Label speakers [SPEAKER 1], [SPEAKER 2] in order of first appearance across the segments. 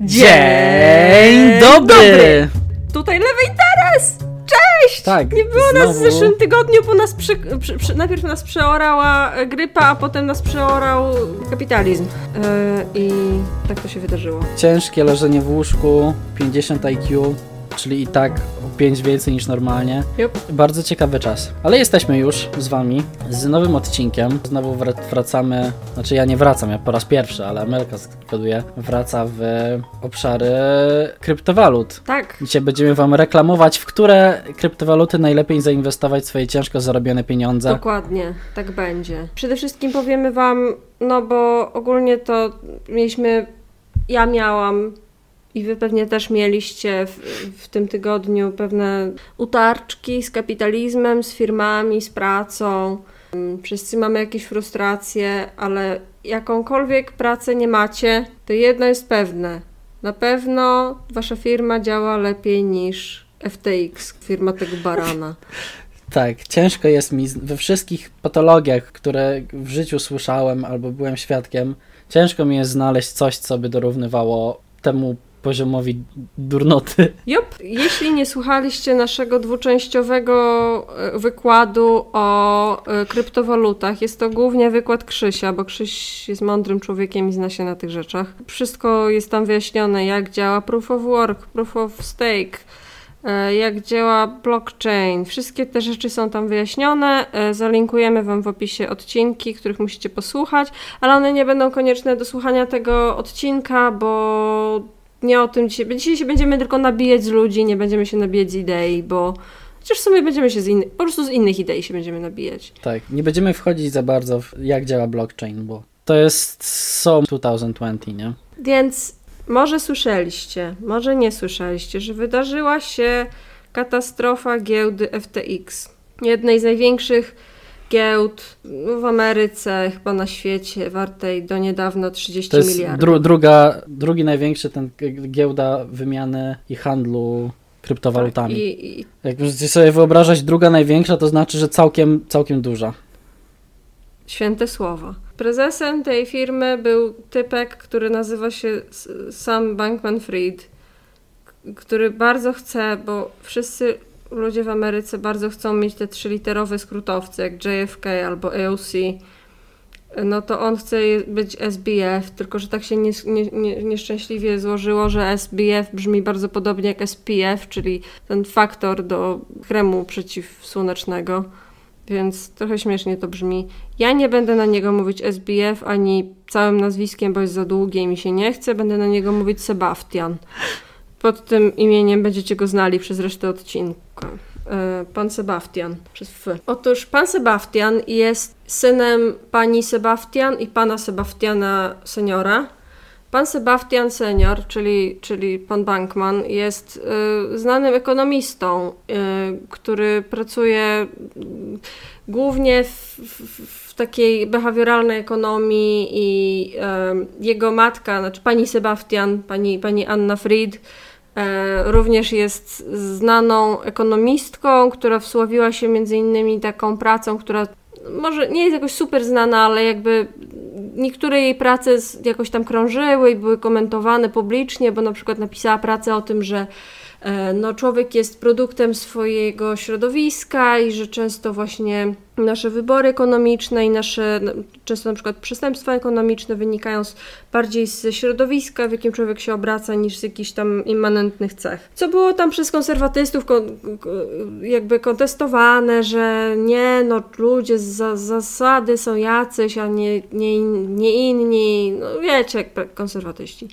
[SPEAKER 1] Dzień dobry!
[SPEAKER 2] dobry. Tutaj lewy interes! Cześć!
[SPEAKER 1] Tak,
[SPEAKER 2] Nie było nas w
[SPEAKER 1] znowu.
[SPEAKER 2] zeszłym tygodniu, bo nas przy, przy, przy, najpierw nas przeorała e, grypa, a potem nas przeorał kapitalizm. E, I tak to się wydarzyło.
[SPEAKER 1] Ciężkie leżenie w łóżku, 50 IQ, czyli i tak o 5 więcej niż normalnie.
[SPEAKER 2] Jup.
[SPEAKER 1] Bardzo ciekawy czas. Ale jesteśmy już z wami z nowym odcinkiem. Znowu wr- wracamy, znaczy ja nie wracam, ja po raz pierwszy, ale Amelka zkoduje, wraca w obszary kryptowalut.
[SPEAKER 2] Tak.
[SPEAKER 1] Dzisiaj będziemy wam reklamować, w które kryptowaluty najlepiej zainwestować swoje ciężko zarobione pieniądze.
[SPEAKER 2] Dokładnie, tak będzie. Przede wszystkim powiemy Wam, no bo ogólnie to mieliśmy, ja miałam i Wy pewnie też mieliście w, w tym tygodniu pewne utarczki z kapitalizmem, z firmami, z pracą. Mm, Wszyscy mamy jakieś frustracje, ale jakąkolwiek pracę nie macie, to jedno jest pewne. Na pewno Wasza firma działa lepiej niż FTX, firma tego barana.
[SPEAKER 1] Tak, ciężko jest mi we wszystkich patologiach, które w życiu słyszałem albo byłem świadkiem, ciężko mi jest znaleźć coś, co by dorównywało temu poziomowi durnoty.
[SPEAKER 2] Jup. Jeśli nie słuchaliście naszego dwuczęściowego e, wykładu o e, kryptowalutach, jest to głównie wykład Krzysia, bo Krzyś jest mądrym człowiekiem i zna się na tych rzeczach. Wszystko jest tam wyjaśnione, jak działa proof of work, proof of stake, e, jak działa blockchain. Wszystkie te rzeczy są tam wyjaśnione. Zalinkujemy Wam w opisie odcinki, których musicie posłuchać, ale one nie będą konieczne do słuchania tego odcinka, bo nie o tym dzisiaj. Dzisiaj się będziemy tylko nabijać z ludzi, nie będziemy się nabijać z idei, bo chociaż w sumie będziemy się z innych, po prostu z innych idei się będziemy nabijać.
[SPEAKER 1] Tak, nie będziemy wchodzić za bardzo w jak działa blockchain, bo to jest so 2020, nie?
[SPEAKER 2] Więc może słyszeliście, może nie słyszeliście, że wydarzyła się katastrofa giełdy FTX. Jednej z największych giełd w Ameryce, chyba na świecie, wartej do niedawna 30
[SPEAKER 1] To jest
[SPEAKER 2] miliardów.
[SPEAKER 1] dru, druga, drugi największy ten giełda wymiany i handlu kryptowalutami.
[SPEAKER 2] Tak, I, i
[SPEAKER 1] Jak możecie sobie wyobrażać, druga największa, to znaczy, że całkiem, całkiem duża.
[SPEAKER 2] Święte słowa. Prezesem tej firmy był typek, który nazywa się Sam Bankman-Fried, k- który bardzo chce, bo wszyscy ludzie w Ameryce bardzo chcą mieć te trzyliterowe skrótowce, jak JFK albo AOC. No to on chce być SBF, tylko że tak się nie, nie, nieszczęśliwie złożyło, że SBF brzmi bardzo podobnie jak SPF, czyli ten faktor do kremu przeciwsłonecznego. Więc trochę śmiesznie to brzmi. Ja nie będę na niego mówić SBF ani całym nazwiskiem, bo jest za długie i mi się nie chce. Będę na niego mówić Sebastian. Pod tym imieniem będziecie go znali przez resztę odcinka. E, Pan Sebastian przez F. Otóż pan Sebastian jest synem pani Sebastian i pana Sebastiana seniora. Pan Sebastian senior, czyli, czyli pan Bankman, jest y, znanym ekonomistą, y, który pracuje y, głównie w, w, w takiej behawioralnej ekonomii i y, jego matka, znaczy pani Sebastian, pani, pani Anna Fried, Również jest znaną ekonomistką, która wsławiła się między innymi taką pracą, która może nie jest jakoś super znana, ale jakby niektóre jej prace jakoś tam krążyły i były komentowane publicznie, bo na przykład napisała pracę o tym, że e, no, człowiek jest produktem swojego środowiska i że często właśnie nasze wybory ekonomiczne i nasze no, często na przykład przestępstwa ekonomiczne wynikają z, bardziej ze środowiska, w jakim człowiek się obraca, niż z jakichś tam immanentnych cech. Co było tam przez konserwatystów kon, jakby kontestowane, że nie, no ludzie z za, zasady są jacyś, a nie, nie, nie inni, no wiecie, jak konserwatyści.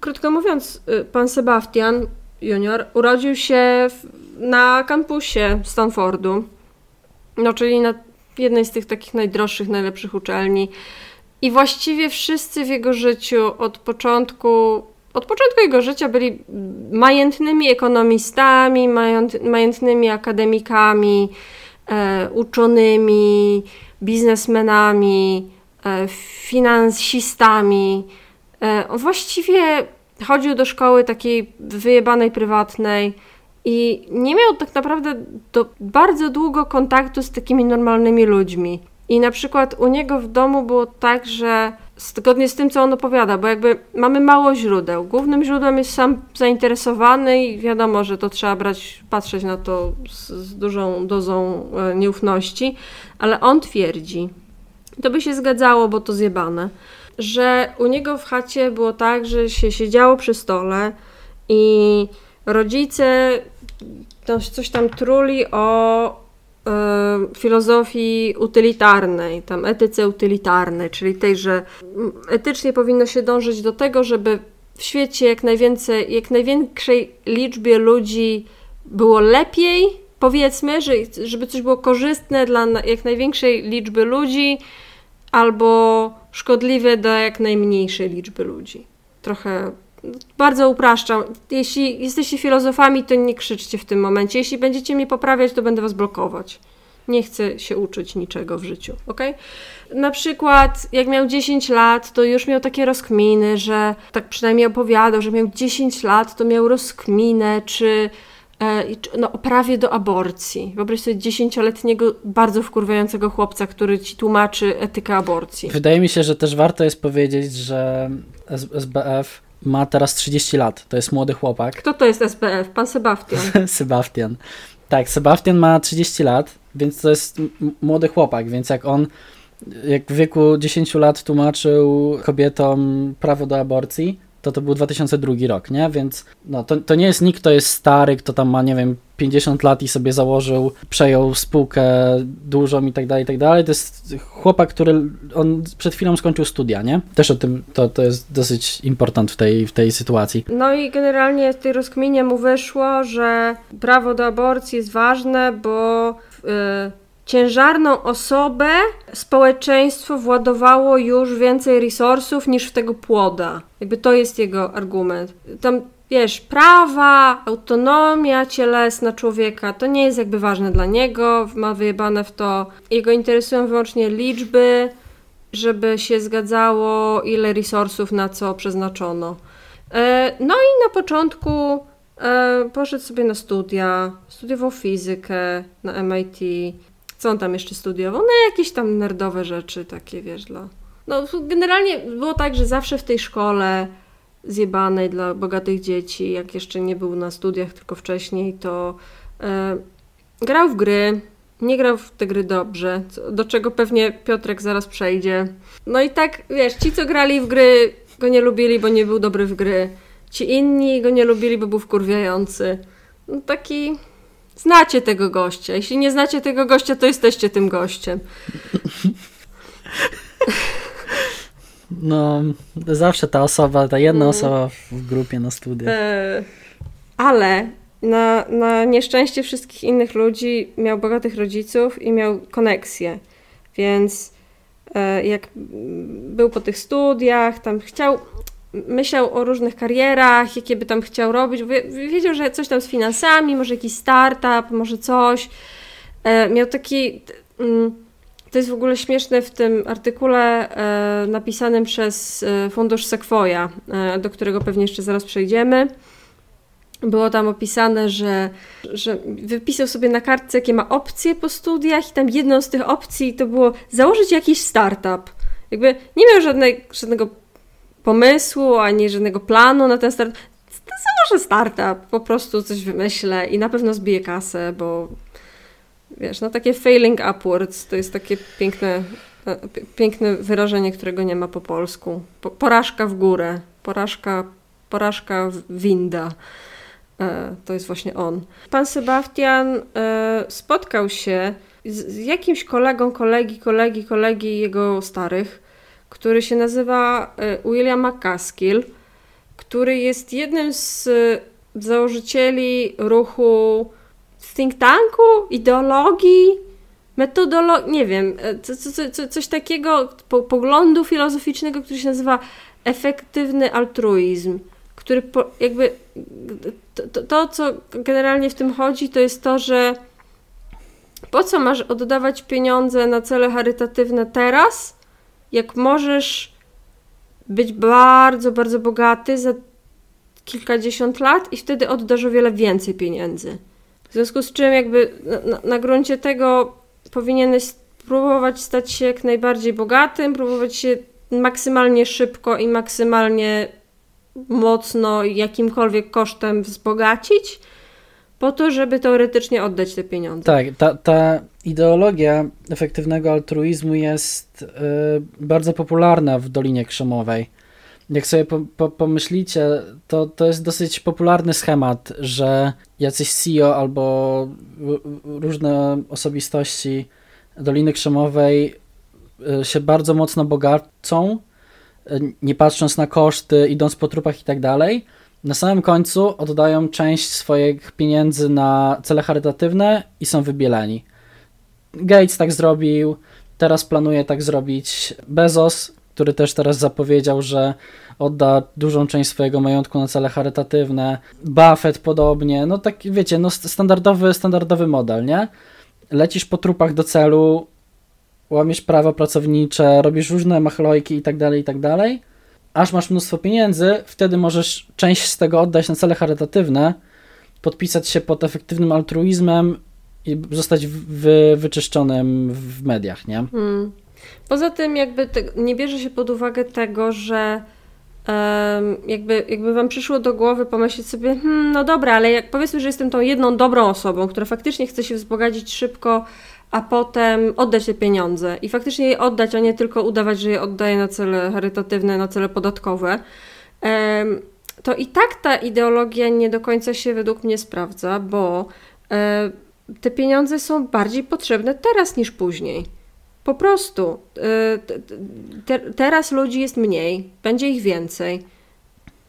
[SPEAKER 2] Krótko mówiąc, y, pan Sebastian Junior urodził się w, na kampusie Stanfordu, no czyli na jednej z tych takich najdroższych, najlepszych uczelni. I właściwie wszyscy w jego życiu od początku, od początku jego życia byli majętnymi ekonomistami, majęt, majętnymi akademikami, e, uczonymi, biznesmenami, e, finansistami. E, właściwie chodził do szkoły takiej wyjebanej prywatnej i nie miał tak naprawdę do, bardzo długo kontaktu z takimi normalnymi ludźmi. I na przykład u niego w domu było tak, że zgodnie z tym, co on opowiada, bo jakby mamy mało źródeł. Głównym źródłem jest sam zainteresowany i wiadomo, że to trzeba brać, patrzeć na to z, z dużą dozą e, nieufności, ale on twierdzi, to by się zgadzało, bo to zjebane, że u niego w chacie było tak, że się siedziało przy stole i rodzice coś tam truli o E, filozofii utylitarnej, tam etyce utylitarnej, czyli tej, że etycznie powinno się dążyć do tego, żeby w świecie jak, najwięcej, jak największej liczbie ludzi było lepiej, powiedzmy, że, żeby coś było korzystne dla jak największej liczby ludzi, albo szkodliwe dla jak najmniejszej liczby ludzi. Trochę bardzo upraszczam. Jeśli jesteście filozofami, to nie krzyczcie w tym momencie. Jeśli będziecie mnie poprawiać, to będę was blokować. Nie chcę się uczyć niczego w życiu, ok? Na przykład, jak miał 10 lat, to już miał takie rozkminy, że tak przynajmniej opowiadał, że miał 10 lat, to miał rozkminę, czy no, o prawie do aborcji. Wyobraź sobie dziesięcioletniego, bardzo wkurwiającego chłopca, który ci tłumaczy etykę aborcji.
[SPEAKER 1] Wydaje mi się, że też warto jest powiedzieć, że SBF ma teraz 30 lat. To jest młody chłopak.
[SPEAKER 2] Kto to jest SPF? Pan Sebastian.
[SPEAKER 1] Sebastian. Tak, Sebastian ma 30 lat, więc to jest młody chłopak, więc jak on jak w wieku 10 lat tłumaczył kobietom prawo do aborcji, to to był 2002 rok, nie? Więc no, to, to nie jest nikt, kto jest stary, kto tam ma, nie wiem, 50 lat i sobie założył, przejął spółkę dużą i tak dalej, i tak dalej. To jest chłopak, który on przed chwilą skończył studia, nie? Też o tym, to, to jest dosyć important w tej, w tej sytuacji.
[SPEAKER 2] No i generalnie w tej rozkminie mu wyszło, że prawo do aborcji jest ważne, bo yy, ciężarną osobę społeczeństwo władowało już więcej resursów niż w tego płoda. Jakby to jest jego argument. Tam wiesz, prawa, autonomia cielesna człowieka, to nie jest jakby ważne dla niego, ma wyjebane w to. Jego interesują wyłącznie liczby, żeby się zgadzało, ile resursów na co przeznaczono. E, no i na początku e, poszedł sobie na studia, studiował fizykę na MIT. Co on tam jeszcze studiował? No jakieś tam nerdowe rzeczy takie, wiesz, dla... No generalnie było tak, że zawsze w tej szkole zjebanej dla bogatych dzieci, jak jeszcze nie był na studiach, tylko wcześniej, to e, grał w gry, nie grał w te gry dobrze, do czego pewnie Piotrek zaraz przejdzie. No i tak, wiesz, ci, co grali w gry, go nie lubili, bo nie był dobry w gry. Ci inni go nie lubili, bo był wkurwiający. No taki... Znacie tego gościa. Jeśli nie znacie tego gościa, to jesteście tym gościem.
[SPEAKER 1] No, zawsze ta osoba, ta jedna mm. osoba w grupie na studiach. E,
[SPEAKER 2] ale na, na nieszczęście wszystkich innych ludzi miał bogatych rodziców i miał koneksję. Więc e, jak był po tych studiach, tam chciał, myślał o różnych karierach, jakie by tam chciał robić. Wiedział, że coś tam z finansami, może jakiś startup, może coś. E, miał taki. Mm, to jest w ogóle śmieszne w tym artykule e, napisanym przez e, fundusz Sequoia, do którego pewnie jeszcze zaraz przejdziemy. Było tam opisane, że, że wypisał sobie na kartce, jakie ma opcje po studiach, i tam jedną z tych opcji to było założyć jakiś startup. Jakby nie miał żadnej, żadnego pomysłu ani żadnego planu na ten startup. Założę startup, po prostu coś wymyślę i na pewno zbiję kasę, bo wiesz, no takie failing upwards to jest takie piękne, e, piękne wyrażenie, którego nie ma po polsku. Po, porażka w górę, porażka, porażka winda. E, to jest właśnie on. Pan Sebastian e, spotkał się z jakimś kolegą, kolegi, kolegi, kolegi jego starych, który się nazywa William McCaskill, który jest jednym z założycieli ruchu think tanku, ideologii, metodologii, nie wiem, e, co, co, co, coś takiego, po, poglądu filozoficznego, który się nazywa efektywny altruizm, który po, jakby to, to, co generalnie w tym chodzi, to jest to, że po co masz oddawać pieniądze na cele charytatywne teraz, jak możesz być bardzo, bardzo bogaty za kilkadziesiąt lat i wtedy oddasz o wiele więcej pieniędzy. W związku z czym jakby na, na gruncie tego powinieneś spróbować stać się jak najbardziej bogatym, próbować się maksymalnie szybko i maksymalnie mocno jakimkolwiek kosztem wzbogacić, po to, żeby teoretycznie oddać te pieniądze.
[SPEAKER 1] Tak, ta, ta ideologia efektywnego altruizmu jest y, bardzo popularna w Dolinie Krzemowej. Jak sobie po, po, pomyślicie, to, to jest dosyć popularny schemat, że jacyś CEO albo różne osobistości Doliny Krzemowej y, się bardzo mocno bogacą, y, nie patrząc na koszty, idąc po trupach i tak dalej, na samym końcu oddają część swoich pieniędzy na cele charytatywne i są wybieleni. Gates tak zrobił, teraz planuje tak zrobić Bezos, który też teraz zapowiedział, że odda dużą część swojego majątku na cele charytatywne. Buffett podobnie, no tak wiecie, no standardowy, standardowy model, nie? Lecisz po trupach do celu, łamiesz prawa pracownicze, robisz różne machlojki i tak dalej, i tak dalej aż masz mnóstwo pieniędzy, wtedy możesz część z tego oddać na cele charytatywne, podpisać się pod efektywnym altruizmem i zostać wy, wyczyszczonym w mediach, nie? Hmm.
[SPEAKER 2] Poza tym jakby te, nie bierze się pod uwagę tego, że jakby, jakby wam przyszło do głowy pomyśleć sobie, hmm, no dobra, ale jak powiedzmy, że jestem tą jedną dobrą osobą, która faktycznie chce się wzbogacić szybko, a potem oddać te pieniądze i faktycznie je oddać, a nie tylko udawać, że je oddaje na cele charytatywne, na cele podatkowe, to i tak ta ideologia nie do końca się według mnie sprawdza, bo e, te pieniądze są bardziej potrzebne teraz niż później. Po prostu. Te, teraz ludzi jest mniej, będzie ich więcej.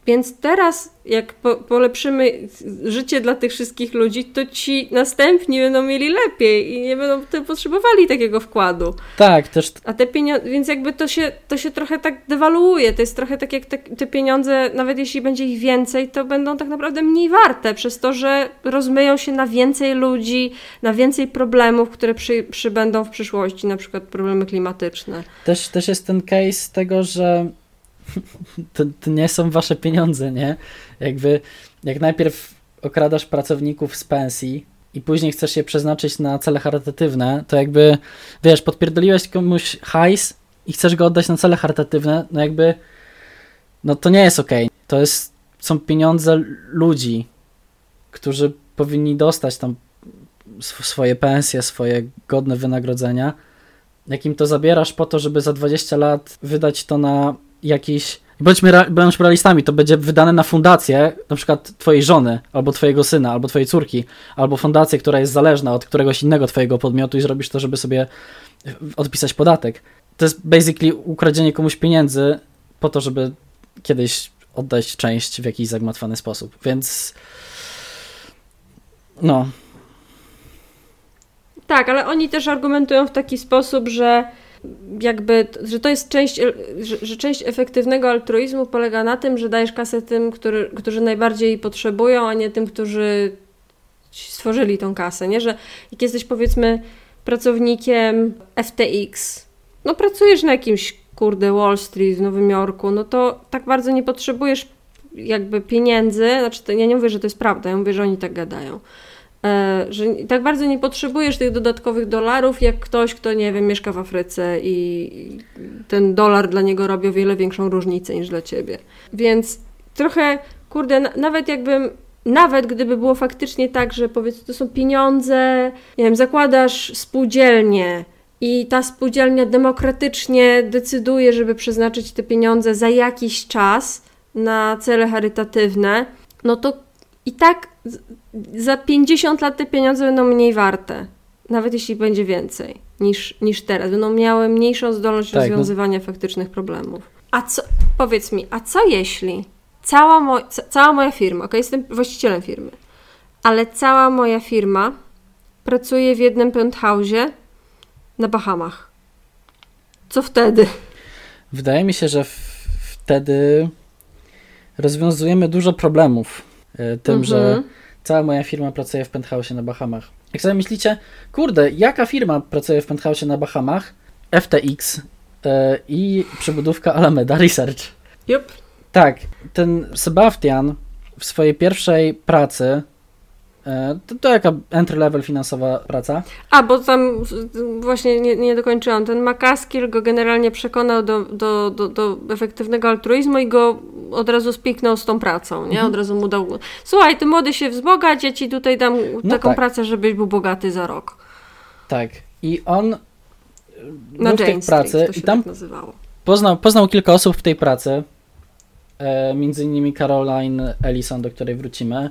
[SPEAKER 2] Więc teraz, jak po, polepszymy życie dla tych wszystkich ludzi, to ci następni będą mieli lepiej i nie będą potrzebowali takiego wkładu.
[SPEAKER 1] Tak, też.
[SPEAKER 2] A te pieniądze, więc jakby to się, to się trochę tak dewaluuje. To jest trochę tak jak te, te pieniądze, nawet jeśli będzie ich więcej, to będą tak naprawdę mniej warte, przez to, że rozmyją się na więcej ludzi, na więcej problemów, które przy, przybędą w przyszłości, na przykład problemy klimatyczne.
[SPEAKER 1] Też, też jest ten case tego, że to, to nie są wasze pieniądze, nie? Jakby, jak najpierw okradasz pracowników z pensji, i później chcesz je przeznaczyć na cele charytatywne, to jakby, wiesz, podpierdoliłeś komuś hajs i chcesz go oddać na cele charytatywne, no jakby, no to nie jest ok. To jest, są pieniądze ludzi, którzy powinni dostać tam swoje pensje, swoje godne wynagrodzenia. Jakim to zabierasz po to, żeby za 20 lat wydać to na jakiś. Bądźmy, bądźmy realistami, to będzie wydane na fundację, na przykład twojej żony, albo twojego syna, albo twojej córki, albo fundację, która jest zależna od któregoś innego twojego podmiotu i zrobisz to, żeby sobie odpisać podatek. To jest basically ukradzienie komuś pieniędzy po to, żeby kiedyś oddać część w jakiś zagmatwany sposób. Więc no.
[SPEAKER 2] Tak, ale oni też argumentują w taki sposób, że jakby, że to jest część, że, że, część efektywnego altruizmu polega na tym, że dajesz kasę tym, który, którzy najbardziej potrzebują, a nie tym, którzy stworzyli tą kasę, nie? Że jak jesteś powiedzmy pracownikiem FTX, no pracujesz na jakimś kurde Wall Street w Nowym Jorku, no to tak bardzo nie potrzebujesz jakby pieniędzy, znaczy to, ja nie mówię, że to jest prawda, ja mówię, że oni tak gadają, że tak bardzo nie potrzebujesz tych dodatkowych dolarów, jak ktoś, kto, nie wiem, mieszka w Afryce i ten dolar dla niego robi o wiele większą różnicę niż dla ciebie. Więc trochę, kurde, nawet jakbym nawet gdyby było faktycznie tak, że powiedzmy to są pieniądze, nie wiem, zakładasz spółdzielnię i ta spółdzielnia demokratycznie decyduje, żeby przeznaczyć te pieniądze za jakiś czas na cele charytatywne, no to i tak za 50 lat te pieniądze będą mniej warte, nawet jeśli będzie więcej niż, niż teraz. Będą miały mniejszą zdolność tak, no. rozwiązywania no. faktycznych problemów. A co, powiedz mi, a co jeśli cała, mo, ca, cała moja firma, ok, jestem właścicielem firmy, ale cała moja firma pracuje w jednym penthouse'ie na Bahamach. Co wtedy?
[SPEAKER 1] Wydaje mi się, że wtedy rozwiązujemy dużo problemów tym, mhm. że cała moja firma pracuje w penthouse na Bahamach. Jak sobie myślicie, kurde, jaka firma pracuje w penthouse na Bahamach? FTX e, i przebudówka Alameda Research.
[SPEAKER 2] Yep.
[SPEAKER 1] Tak, ten Sebastian w swojej pierwszej pracy E, to, to jaka entry level finansowa praca?
[SPEAKER 2] A, bo tam właśnie nie, nie dokończyłam. Ten McCaskill go generalnie przekonał do, do, do, do efektywnego altruizmu i go od razu spiknął z tą pracą, nie?
[SPEAKER 1] Mhm.
[SPEAKER 2] Od razu mu dał, słuchaj, ty młody się wzbogać, ja ci tutaj dam
[SPEAKER 1] No
[SPEAKER 2] taką
[SPEAKER 1] tak.
[SPEAKER 2] pracę, żebyś był bogaty za rok.
[SPEAKER 1] Tak. I on e,
[SPEAKER 2] Na
[SPEAKER 1] w tej pracy i tam
[SPEAKER 2] tak nazywało.
[SPEAKER 1] poznał, poznał kilka osób w tej pracy, e, między innymi Caroline Ellison, do której wrócimy.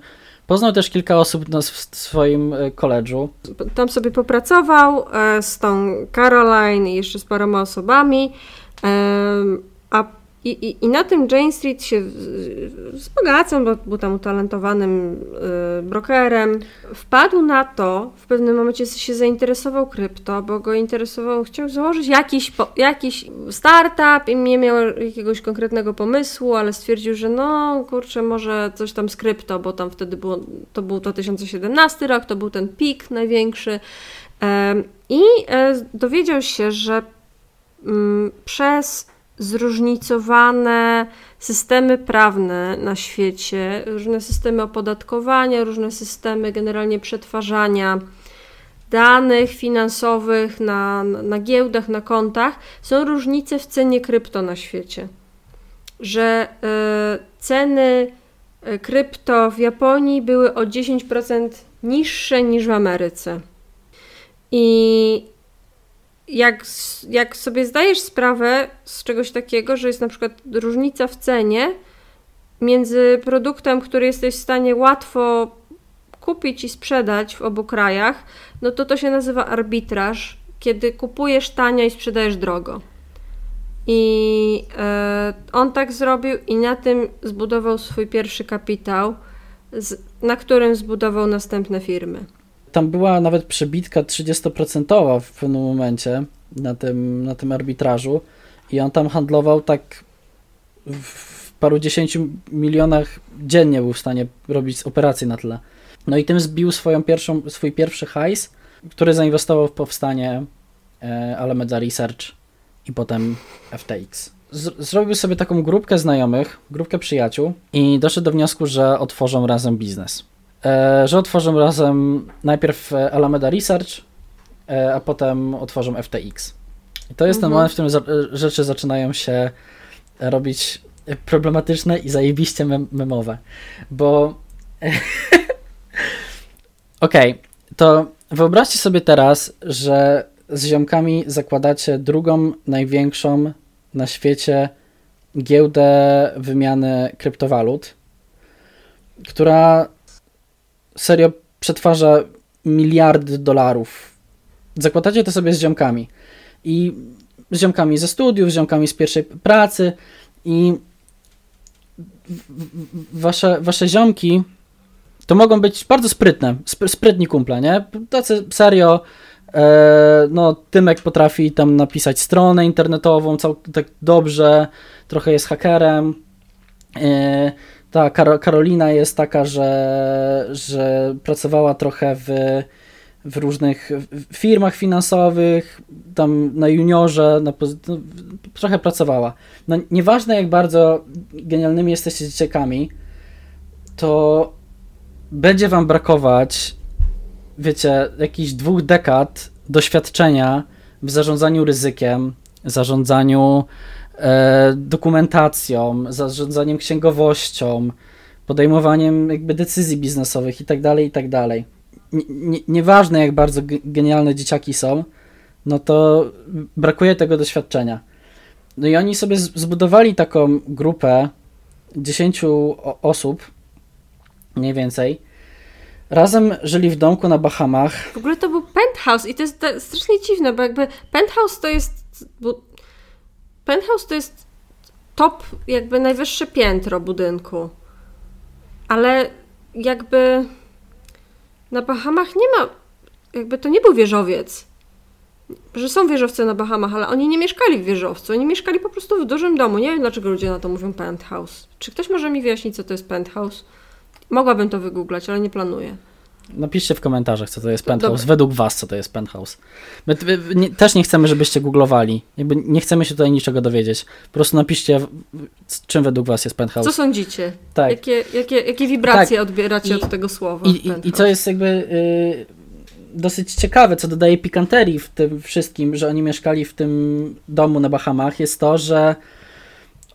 [SPEAKER 1] Poznał też kilka osób w swoim e, koledżu.
[SPEAKER 2] Tam sobie popracował e, z tą Caroline i jeszcze z paroma osobami. em, a i, i, I na tym Jane Street się w- wzbogacał, bo był tam utalentowanym e, brokerem. Wpadł na to, w pewnym momencie się zainteresował krypto, bo go interesował, chciał założyć jakiś, po, jakiś startup i nie miał jakiegoś konkretnego pomysłu, ale stwierdził, że no kurczę, może coś tam z krypto, bo tam wtedy było, to był 2017 rok, to był ten pik największy. I e, dowiedział się, że mm, przez zróżnicowane systemy prawne na świecie, różne systemy opodatkowania, różne systemy generalnie przetwarzania danych finansowych na, na, giełdach, na kontach, są różnice w cenie krypto na świecie. Że e, ceny e, krypto w Japonii były o 10% niższe niż w Ameryce. I jak, jak sobie zdajesz sprawę z czegoś takiego, że jest na przykład różnica w cenie między produktem, który jesteś w stanie łatwo kupić i sprzedać w obu krajach, no to to się nazywa arbitraż, kiedy kupujesz tanio i sprzedajesz drogo. I e, on tak zrobił i na tym zbudował swój pierwszy kapitał, z, na którym zbudował następne firmy.
[SPEAKER 1] Tam była nawet przebitka 30% w pewnym momencie na tym, na tym arbitrażu i on tam handlował tak w paru dziesięciu milionach dziennie był w stanie robić operacji na tle. No i tym zbił swoją pierwszą, swój pierwszy hajs, który zainwestował w powstanie e, Alameda Research i potem FTX. Zrobił sobie taką grupkę znajomych, grupkę przyjaciół i doszedł do wniosku, że otworzą razem biznes. E, że otworzą razem najpierw e, Alameda Research, e, a potem otworzą FTX. I to jest ten
[SPEAKER 2] Mhm.
[SPEAKER 1] moment, w którym za, rzeczy zaczynają się robić problematyczne i zajebiście mem memowe, bo okej, to wyobraźcie sobie teraz, że z ziomkami zakładacie drugą największą na świecie giełdę wymiany kryptowalut, która serio przetwarza miliardy dolarów. Zakładacie to sobie z ziomkami. I z ziomkami ze studiów, z ziomkami z pierwszej pracy i wasze, wasze ziomki to mogą być bardzo sprytne, sp- sprytni kumple, nie? Tacy serio, e, no Tymek potrafi tam napisać stronę internetową cał, tak dobrze, trochę jest hakerem, e, ta Karo, Karolina jest taka, że, że pracowała trochę w, w różnych firmach finansowych, tam na juniorze, na, no, trochę pracowała. No, nieważne jak bardzo genialnymi jesteście dzieciakami, to będzie wam brakować, wiecie, jakichś dwóch dekad doświadczenia w zarządzaniu ryzykiem, zarządzaniu dokumentacją, zarządzaniem księgowością, podejmowaniem jakby decyzji biznesowych i tak dalej, i tak Nieważne jak bardzo ge- genialne dzieciaki są, no to brakuje tego doświadczenia. No i oni sobie zbudowali taką grupę 10 o- osób, mniej więcej. Razem żyli w domku na Bahamach.
[SPEAKER 2] W ogóle to był penthouse i to jest strasznie dziwne, bo jakby penthouse to jest. Bo penthouse to jest top, jakby najwyższe piętro budynku. Ale jakby na Bahamach nie ma. Jakby to nie był wieżowiec. Że są wieżowce na Bahamach, ale oni nie mieszkali w wieżowcu, oni mieszkali po prostu w dużym domu. Nie wiem, dlaczego ludzie na to mówią penthouse. Czy ktoś może mi wyjaśnić, co to jest penthouse? Mogłabym to wygooglać, ale nie planuję.
[SPEAKER 1] Napiszcie w komentarzach, co to jest penthouse.
[SPEAKER 2] dobra.
[SPEAKER 1] Według was, co to jest penthouse. My nie, też nie chcemy, żebyście googlowali. Jakby nie chcemy się tutaj niczego dowiedzieć. Po prostu napiszcie, czym według was jest penthouse.
[SPEAKER 2] Co sądzicie?
[SPEAKER 1] tak.
[SPEAKER 2] Jakie, jakie, jakie wibracje odbieracie
[SPEAKER 1] I-
[SPEAKER 2] od tego słowa?
[SPEAKER 1] I, i, I co jest jakby y, dosyć ciekawe, co dodaje pikanterii w tym wszystkim, że oni mieszkali w tym domu na Bahamach, jest to, że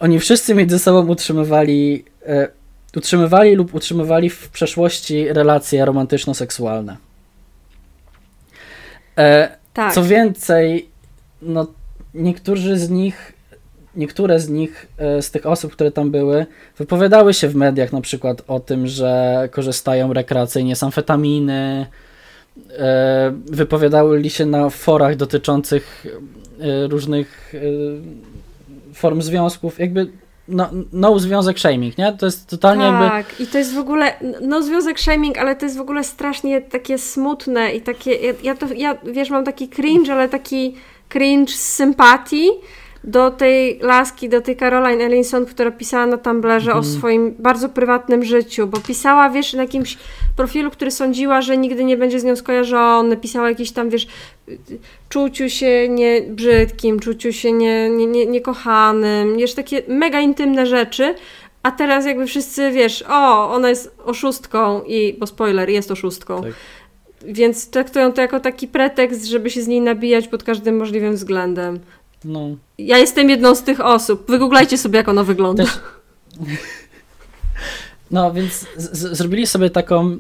[SPEAKER 1] oni wszyscy między sobą utrzymywali, y, utrzymywali lub utrzymywali w przeszłości relacje romantyczno-seksualne. E,
[SPEAKER 2] Tak.
[SPEAKER 1] co więcej, no, niektórzy z nich, niektóre z nich, e, z tych osób, które tam były, wypowiadały się w mediach na przykład o tym, że korzystają rekreacyjnie z amfetaminy, e, wypowiadały się na forach dotyczących e, różnych form związków, jakby no, no związek shaming, nie? To jest totalnie jakby...
[SPEAKER 2] Tak, i to jest w ogóle, no związek shaming, ale to jest w ogóle strasznie takie smutne i takie, ja, ja to, ja wiesz, mam taki cringe, ale taki cringe z sympatii do tej laski, do tej Caroline Ellinson, która pisała na Tumblrze o
[SPEAKER 1] Mhm.
[SPEAKER 2] swoim bardzo prywatnym życiu, bo pisała, wiesz, na jakimś profilu, który sądziła, że nigdy nie będzie z nią skojarzony, pisała jakiś tam, wiesz, czuciu się nie brzydkim, czuciu się nie, nie, nie, niekochanym, wiesz, takie mega intymne rzeczy, a teraz jakby wszyscy, wiesz, o, ona jest oszustką i, bo spoiler, jest oszustką,
[SPEAKER 1] Tak.
[SPEAKER 2] więc traktują to jako taki pretekst, żeby się z niej nabijać pod każdym możliwym względem.
[SPEAKER 1] No,
[SPEAKER 2] Ja jestem jedną z tych osób. Wygooglajcie sobie, jak ona wygląda.
[SPEAKER 1] Też- No, więc z- z- zrobili sobie taką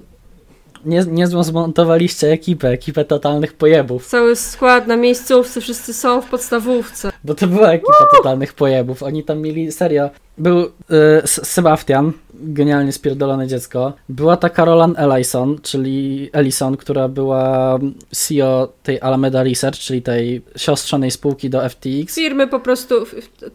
[SPEAKER 1] nie, niezłą zmontowaliście ekipę, ekipę totalnych pojebów,
[SPEAKER 2] Cały skład na miejscówce, wszyscy są w podstawówce.
[SPEAKER 1] bo to była ekipa totalnych pojebów. Oni tam mieli, serio, był y, Sebastian, genialnie spierdolone dziecko, była ta Carolan Ellison, czyli Ellison, która była CEO tej Alameda Research, czyli tej siostrzanej spółki do FTX.
[SPEAKER 2] Firmy po prostu,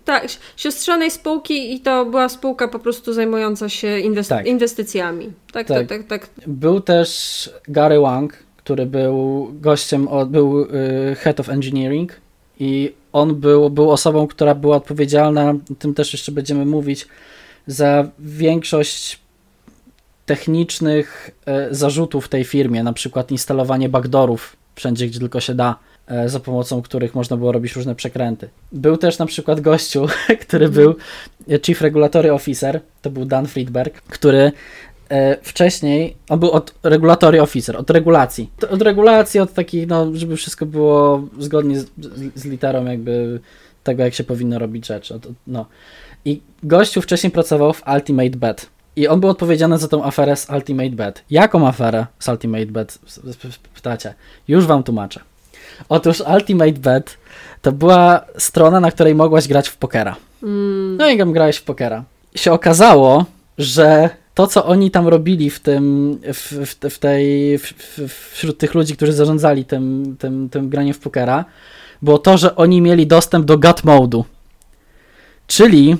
[SPEAKER 2] tak, siostrzanej spółki i to była spółka po prostu zajmująca się inwest-
[SPEAKER 1] Tak.
[SPEAKER 2] inwestycjami. Tak, tak,
[SPEAKER 1] Tak.
[SPEAKER 2] tak, tak.
[SPEAKER 1] Był też Gary Wang, który był gościem, był y, Head of Engineering i on był, był osobą, która była odpowiedzialna, o tym też jeszcze będziemy mówić, za większość technicznych e, zarzutów tej firmie, na przykład instalowanie backdoorów wszędzie, gdzie tylko się da, e, za pomocą których można było robić różne przekręty. Był też na przykład gościu, który był Chief Regulatory Officer, to był Dan Friedberg, który wcześniej, on był od regulatory officer, od regulacji. Od regulacji, od takich, no, żeby wszystko było zgodnie z, z, literą jakby tego, jak się powinno robić rzeczy. No. I gościu wcześniej pracował w Ultimate Bet. I on był odpowiedzialny za tą aferę z Ultimate Bet. Jaką aferę z Ultimate Bet? Pytacie. Już wam tłumaczę. Otóż Ultimate Bet to była strona, na której mogłaś grać w pokera.
[SPEAKER 2] Mm.
[SPEAKER 1] No i tam grałeś w pokera. Się okazało, że to, co oni tam robili w tym, w, w, w tej, w, wśród tych ludzi, którzy zarządzali tym, tym, tym graniem w pokera, było to, że oni mieli dostęp do gut mode'u. Czyli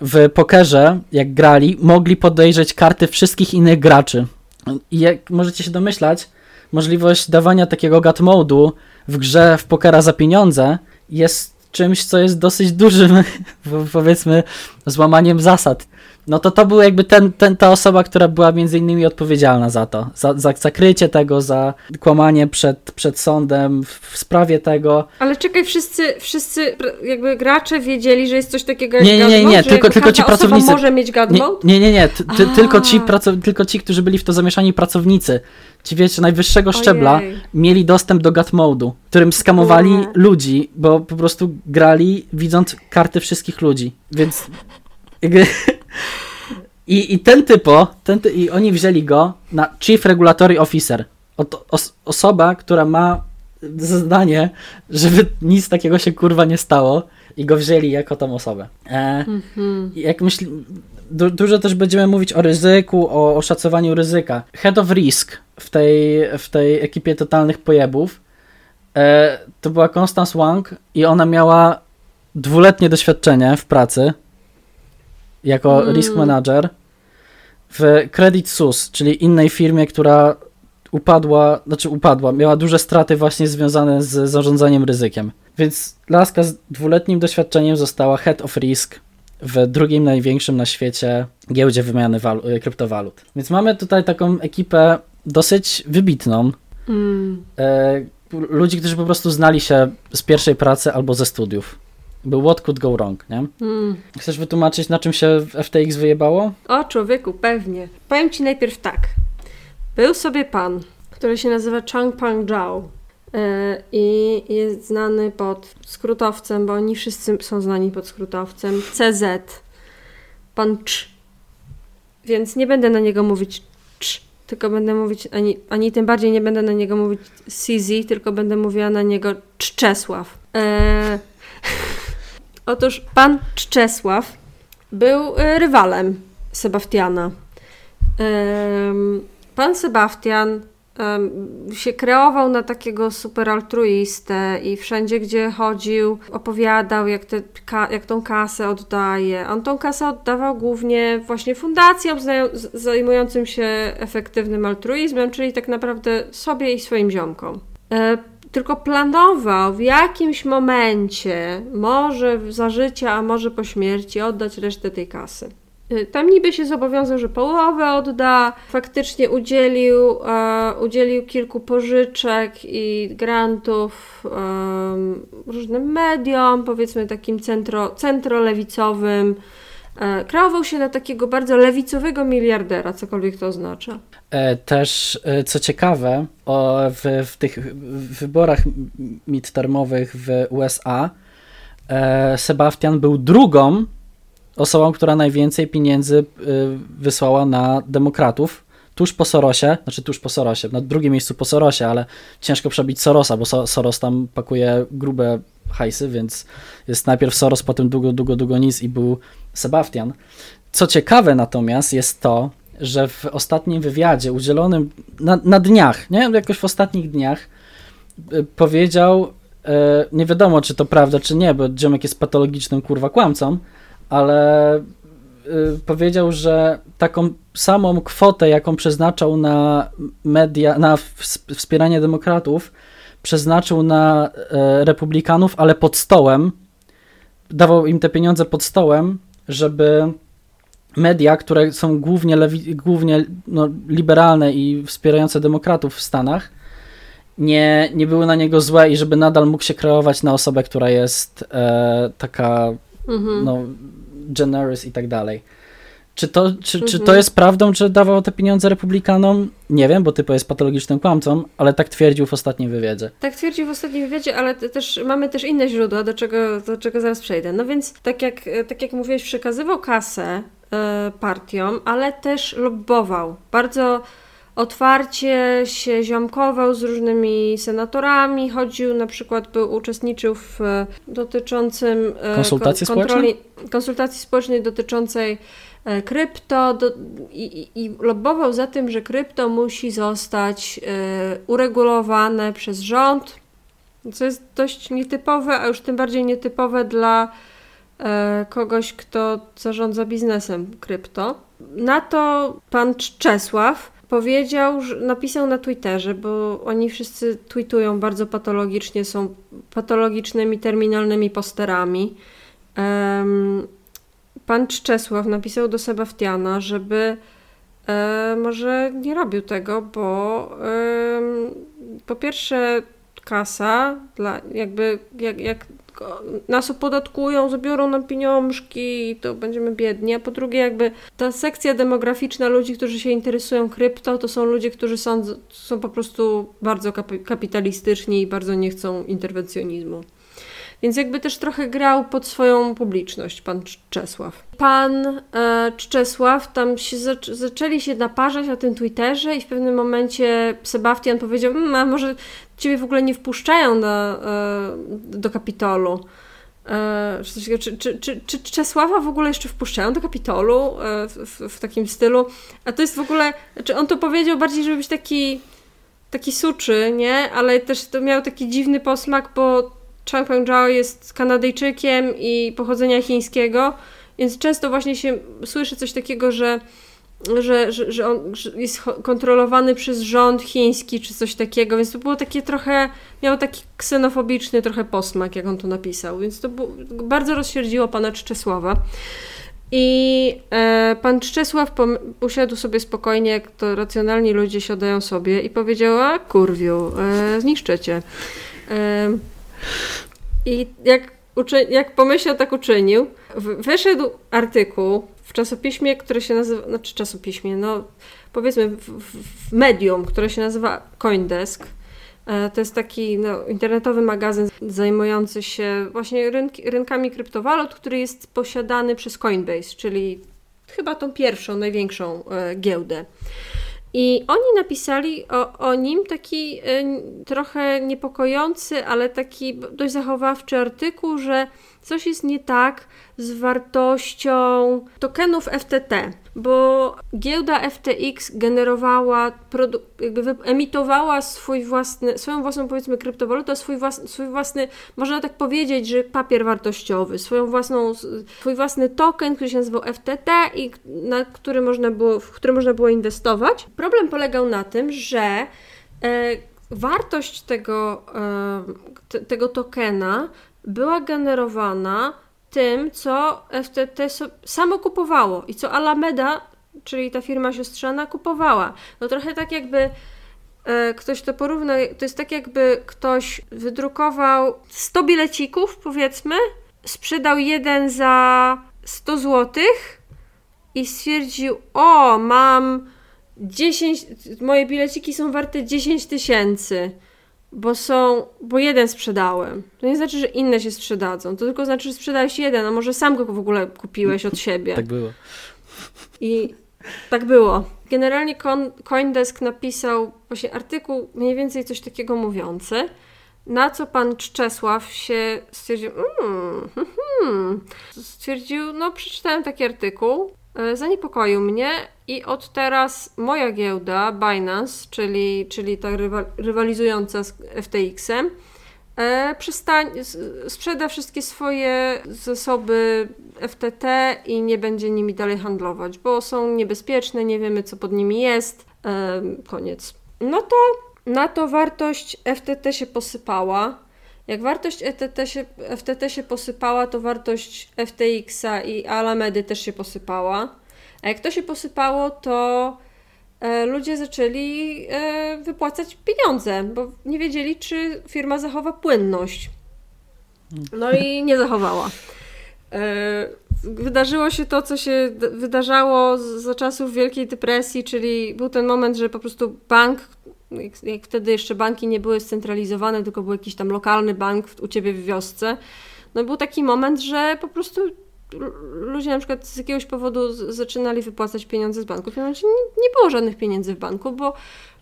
[SPEAKER 1] w pokerze, jak grali, mogli podejrzeć karty wszystkich innych graczy. I jak możecie się domyślać, możliwość dawania takiego gut mode'u w grze w pokera za pieniądze jest czymś, co jest dosyć dużym, powiedzmy, złamaniem zasad. No to to był jakby ten, ten, ta osoba, która była między innymi odpowiedzialna za to, za, za zakrycie tego, za kłamanie przed, przed sądem w, w sprawie tego.
[SPEAKER 2] Ale czekaj, wszyscy, wszyscy jakby gracze wiedzieli, że jest coś takiego jak
[SPEAKER 1] Nie, nie, nie, nie, tylko- tylko ci pracownicy-
[SPEAKER 2] może mieć God
[SPEAKER 1] Nie, nie, nie, tylko, ci tylko ci, którzy byli w to zamieszani pracownicy, ci wiecie, najwyższego szczebla, mieli dostęp do gut mode'u, którym skamowali ludzi, bo po prostu grali widząc karty wszystkich ludzi. Więc. I, I ten typo, ten ty, i oni wzięli go na Chief Regulatory Officer. Os, osoba, która ma zadanie, żeby nic takiego się kurwa nie stało i go wzięli jako tą osobę. E,
[SPEAKER 2] Mhm.
[SPEAKER 1] jak myśl, du, dużo też będziemy mówić o ryzyku, o oszacowaniu ryzyka. Head of Risk w tej, w tej ekipie totalnych pojebów e, to była Constance Wang i ona miała dwuletnie doświadczenie w pracy jako
[SPEAKER 2] Mm.
[SPEAKER 1] risk manager w Credit Suisse, czyli innej firmie, która upadła, znaczy upadła, miała duże straty właśnie związane z zarządzaniem ryzykiem. Więc laska z dwuletnim doświadczeniem została Head of Risk w drugim największym na świecie giełdzie wymiany walu- kryptowalut. Więc mamy tutaj taką ekipę dosyć wybitną.
[SPEAKER 2] Mm.
[SPEAKER 1] E, ludzi, którzy po prostu znali się z pierwszej pracy albo ze studiów. Był What Could Go Wrong, nie?
[SPEAKER 2] Mm.
[SPEAKER 1] Chcesz wytłumaczyć, na czym się FTX wyjebało?
[SPEAKER 2] O człowieku, pewnie. Powiem ci najpierw tak. Był sobie pan, który się nazywa Chang Pang Zhao e, i jest znany pod skrótowcem, bo oni wszyscy są znani pod skrótowcem CZ. Pan Cz. Więc nie będę na niego mówić Cz, tylko będę mówić, ani, ani tym bardziej nie będę na niego mówić CZ, tylko będę mówiła na niego Czesław. E, Otóż pan Czesław był e, rywalem Sebastiana. Pan Sebastian się kreował na takiego super altruistę i wszędzie, gdzie chodził, opowiadał, jak, te, jak tą kasę oddaje. On tą kasę oddawał głównie właśnie fundacjom zajmującym się efektywnym altruizmem, czyli tak naprawdę sobie i swoim ziomkom. E, tylko planował w jakimś momencie, może za życia, a może po śmierci, oddać resztę tej kasy. Y, Tam niby się zobowiązał, że połowę odda. Faktycznie udzielił, e, udzielił kilku pożyczek i grantów em, różnym mediom, powiedzmy takim centro, centrolewicowym. E, kreował się na takiego bardzo lewicowego miliardera, cokolwiek to oznacza.
[SPEAKER 1] E, Też, e, co ciekawe, w, w tych wyborach midtermowych w USA Sebastian był drugą osobą, która najwięcej pieniędzy wysłała na demokratów. Tuż po Sorosie, znaczy tuż po Sorosie, na drugim miejscu po Sorosie, ale ciężko przebić Sorosa, bo So- Soros tam pakuje grube hajsy, więc jest najpierw Soros, potem długo, długo, długo nic i był Sebastian. Co ciekawe natomiast jest to, że w ostatnim wywiadzie udzielonym na, na dniach, nie? Jakoś w ostatnich dniach y, powiedział, e, nie wiadomo czy to prawda czy nie, bo Dziomek jest patologicznym kurwa kłamcą, ale y, powiedział, że taką samą kwotę, jaką przeznaczał na media, na ws- wspieranie demokratów, przeznaczył na republikanów, ale pod stołem, dawał im te pieniądze pod stołem, żeby media, które są głównie, lewi, głównie no, liberalne i wspierające demokratów w Stanach, nie, nie były na niego złe i żeby nadal mógł się kreować na osobę, która jest e, taka
[SPEAKER 2] Mhm.
[SPEAKER 1] no, generous i tak dalej. Czy to, czy, czy to
[SPEAKER 2] Mhm.
[SPEAKER 1] jest prawdą, że dawał te pieniądze republikanom? Nie wiem, bo typo jest patologicznym kłamcą, ale tak twierdził w ostatnim wywiadzie.
[SPEAKER 2] Tak twierdził w ostatnim wywiadzie, ale te- też mamy też inne źródła, do czego, do czego zaraz przejdę. No więc, tak jak, tak jak mówiłeś, przekazywał kasę e, partiom, ale też lobbował. Bardzo otwarcie się ziomkował z różnymi senatorami, chodził, na przykład był, uczestniczył w e, dotyczącym e,
[SPEAKER 1] Konsultacji
[SPEAKER 2] kontroli, konsultacji społecznej dotyczącej krypto do, i, i- lobbował za tym, że krypto musi zostać e, uregulowane przez rząd, co jest dość nietypowe, a już tym bardziej nietypowe dla e, kogoś, kto zarządza biznesem krypto. Na to pan Czesław powiedział, że napisał na Twitterze, bo oni wszyscy tweetują bardzo patologicznie, są patologicznymi, terminalnymi posterami. Pan Czesław napisał do Sebastiana, żeby e, może nie robił tego, bo em, po pierwsze kasa, dla, jakby jak, jak nas opodatkują, zabiorą nam pieniążki i to będziemy biedni, a po drugie jakby ta sekcja demograficzna ludzi, którzy się interesują krypto, to są ludzie, którzy są, są po prostu bardzo kapi- kapitalistyczni i bardzo nie chcą interwencjonizmu. Więc jakby też trochę grał pod swoją publiczność pan Cz- Czesław. Pan e, Czesław tam się zac- zaczęli się naparzać na tym Twitterze i w pewnym momencie Sebastian powiedział, "Mm, a może ciebie w ogóle nie wpuszczają na, e, do Kapitolu. E, czy, czy, czy, czy Czesława w ogóle jeszcze wpuszczają do Kapitolu e, w, w, w takim stylu? A to jest w ogóle, znaczy on to powiedział bardziej, żeby być taki taki suczy, nie? Ale też to miał taki dziwny posmak, bo Chang Peng-zhao jest Kanadyjczykiem i pochodzenia chińskiego, więc często właśnie się słyszy coś takiego, że że, że, że on jest kontrolowany przez rząd chiński czy coś takiego, więc to było takie trochę, miało taki ksenofobiczny trochę posmak, jak on to napisał, więc to było, bardzo rozsierdziło pana Czesława. I e, pan Czesław usiadł sobie spokojnie, jak to racjonalni ludzie siadają sobie i powiedział, a kurwiu, e, zniszczę cię. E, I jak, jak pomyślał, tak uczynił. Wyszedł artykuł w czasopiśmie, które się nazywa, znaczy czasopiśmie, no powiedzmy w, w medium, które się nazywa Coindesk. E, to jest taki no, internetowy magazyn zajmujący się właśnie rynkami kryptowalut, który jest posiadany przez Coinbase, czyli chyba tą pierwszą, największą e, giełdę. I oni napisali o, o nim taki e, trochę niepokojący, ale taki dość zachowawczy artykuł, że coś jest nie tak z wartością tokenów FTT, bo giełda FTX generowała, jakby emitowała swój własny, swoją własną powiedzmy kryptowalutę, swój własny, swój własny, można tak powiedzieć, że papier wartościowy, swoją własną, swój własny token, który się nazywał FTT i na który można było, w który można było inwestować. Problem polegał na tym, że e, wartość tego, e, tego tokena była generowana tym, co FTT samo kupowało i co Alameda, czyli ta firma siostrzana, kupowała. No trochę tak jakby e, ktoś to porówna, to jest tak jakby ktoś wydrukował 100 bilecików, powiedzmy, sprzedał jeden za 100 zł i stwierdził, o, mam 10, moje bileciki są warte 10 tysięcy bo są, bo jeden sprzedałem. To nie znaczy, że inne się sprzedadzą. To tylko znaczy, że sprzedałeś jeden, a może sam go w ogóle kupiłeś od siebie.
[SPEAKER 1] Tak było.
[SPEAKER 2] I tak było. Generalnie Coindesk napisał właśnie artykuł mniej więcej coś takiego mówiący, na co pan Czesław się stwierdził, mm, hmm, hmm. stwierdził, no przeczytałem taki artykuł, zaniepokoił mnie i od teraz moja giełda Binance, czyli, czyli ta rywalizująca z FTX-em, e, przestań, sprzeda wszystkie swoje zasoby FTT i nie będzie nimi dalej handlować, bo są niebezpieczne, nie wiemy co pod nimi jest. E, koniec. No to na to wartość FTT się posypała. Jak wartość ETT się, FTT się posypała, to wartość FTX-a i Alamedy też się posypała. A jak to się posypało, to e, ludzie zaczęli e, wypłacać pieniądze, bo nie wiedzieli, czy firma zachowa płynność. No i nie zachowała. E, wydarzyło się to, co się wydarzało za czasów Wielkiej Depresji, czyli był ten moment, że po prostu bank, jak, jak, wtedy jeszcze banki nie były scentralizowane, tylko był jakiś tam lokalny bank u ciebie w wiosce. No był taki moment, że po prostu ludzie na przykład z jakiegoś powodu zaczynali wypłacać pieniądze z banku. W nie, nie było żadnych pieniędzy w banku, bo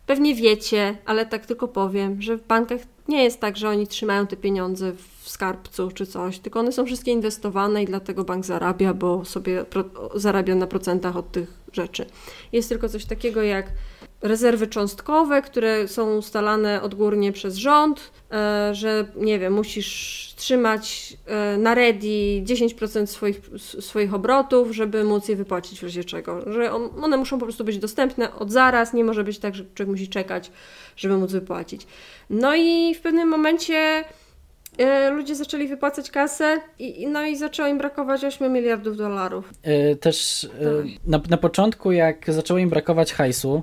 [SPEAKER 2] pewnie wiecie, ale tak tylko powiem, że w bankach nie jest tak, że oni trzymają te pieniądze w skarbcu czy coś, tylko one są wszystkie inwestowane i dlatego bank zarabia, bo sobie zarabia na procentach od tych rzeczy. Jest tylko coś takiego jak rezerwy cząstkowe, które są ustalane odgórnie przez rząd, e, że nie wiem, musisz trzymać e, na ready 10% swoich, swoich obrotów, żeby móc je wypłacić w razie czego. Że one muszą po prostu być dostępne od zaraz, nie może być tak, że człowiek musi czekać, żeby móc wypłacić. No i w pewnym momencie ludzie zaczęli wypłacać kasę i, no i zaczęło im brakować 8 miliardów dolarów.
[SPEAKER 1] E, też e, tak. na, na początku, jak zaczęło im brakować hajsu,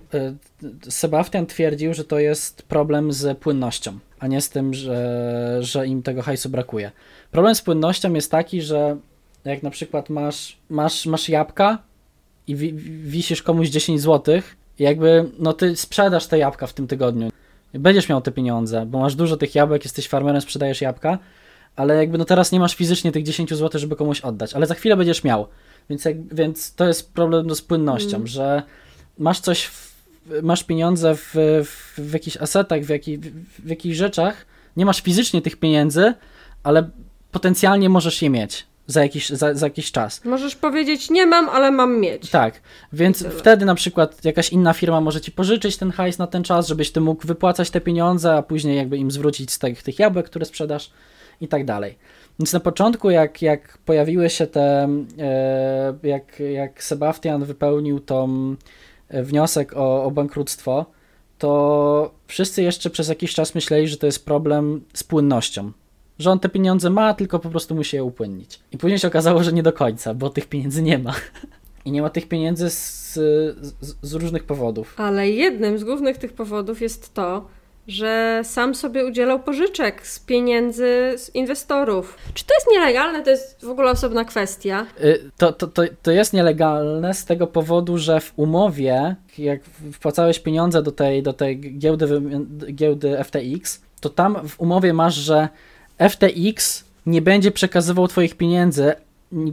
[SPEAKER 1] Sebastian twierdził, że to jest problem z płynnością, a nie z tym, że, że im tego hajsu brakuje. Problem z płynnością jest taki, że jak na przykład masz, masz, masz jabłka i wi, wisisz komuś 10 zł, jakby no ty sprzedasz te jabłka w tym tygodniu Będziesz miał te pieniądze, bo masz dużo tych jabłek, jesteś farmerem, sprzedajesz jabłka, ale jakby no teraz nie masz fizycznie tych 10 zł, żeby komuś oddać, ale za chwilę będziesz miał. Więc, jak, więc to jest problem z płynnością, mm. że masz coś, w, masz pieniądze w, w, w jakichś asetach, w, jaki, w, w jakichś rzeczach, nie masz fizycznie tych pieniędzy, ale potencjalnie możesz je mieć za jakiś, za, za jakiś czas.
[SPEAKER 2] Możesz powiedzieć, nie mam, ale mam mieć.
[SPEAKER 1] Tak, więc wtedy na przykład jakaś inna firma może ci pożyczyć ten hajs na ten czas, żebyś ty mógł wypłacać te pieniądze, a później jakby im zwrócić z tych, tych jabłek, które sprzedasz i tak dalej. Więc na początku, jak, jak pojawiły się te, e, jak, jak Sebastian wypełnił tą e, wniosek o, o bankructwo, to wszyscy jeszcze przez jakiś czas myśleli, że to jest problem z płynnością, że on te pieniądze ma, tylko po prostu musi je upłynnić. I później się okazało, że nie do końca, bo tych pieniędzy nie ma. I nie ma tych pieniędzy z, z, z różnych powodów.
[SPEAKER 2] Ale jednym z głównych tych powodów jest to, że sam sobie udzielał pożyczek z pieniędzy z inwestorów. Czy to jest nielegalne? To jest w ogóle osobna kwestia.
[SPEAKER 1] Y, to, to, to, to jest nielegalne z tego powodu, że w umowie, jak wpłacałeś pieniądze do tej, do tej giełdy, giełdy FTX, to tam w umowie masz, że FTX nie będzie przekazywał Twoich pieniędzy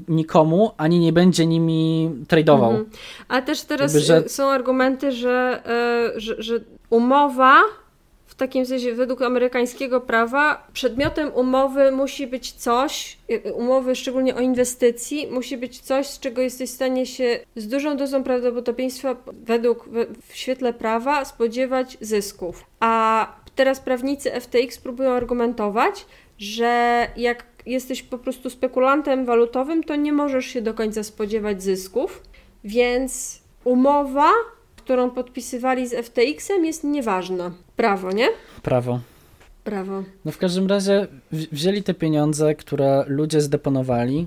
[SPEAKER 1] nikomu, ani nie będzie nimi tradował. Mhm.
[SPEAKER 2] A też teraz Jakby, że... są argumenty, że, yy, że, że umowa w takim sensie według amerykańskiego prawa przedmiotem umowy musi być coś, y, umowy szczególnie o inwestycji, musi być coś, z czego jesteś w stanie się z dużą dozą prawdopodobieństwa według w świetle prawa spodziewać zysków. A teraz prawnicy FTX próbują argumentować, że jak jesteś po prostu spekulantem walutowym, to nie możesz się do końca spodziewać zysków, więc umowa, którą podpisywali z FTX-em jest nieważna. Prawo, nie?
[SPEAKER 1] Prawo.
[SPEAKER 2] Prawo.
[SPEAKER 1] No w każdym razie wzięli te pieniądze, które ludzie zdeponowali e,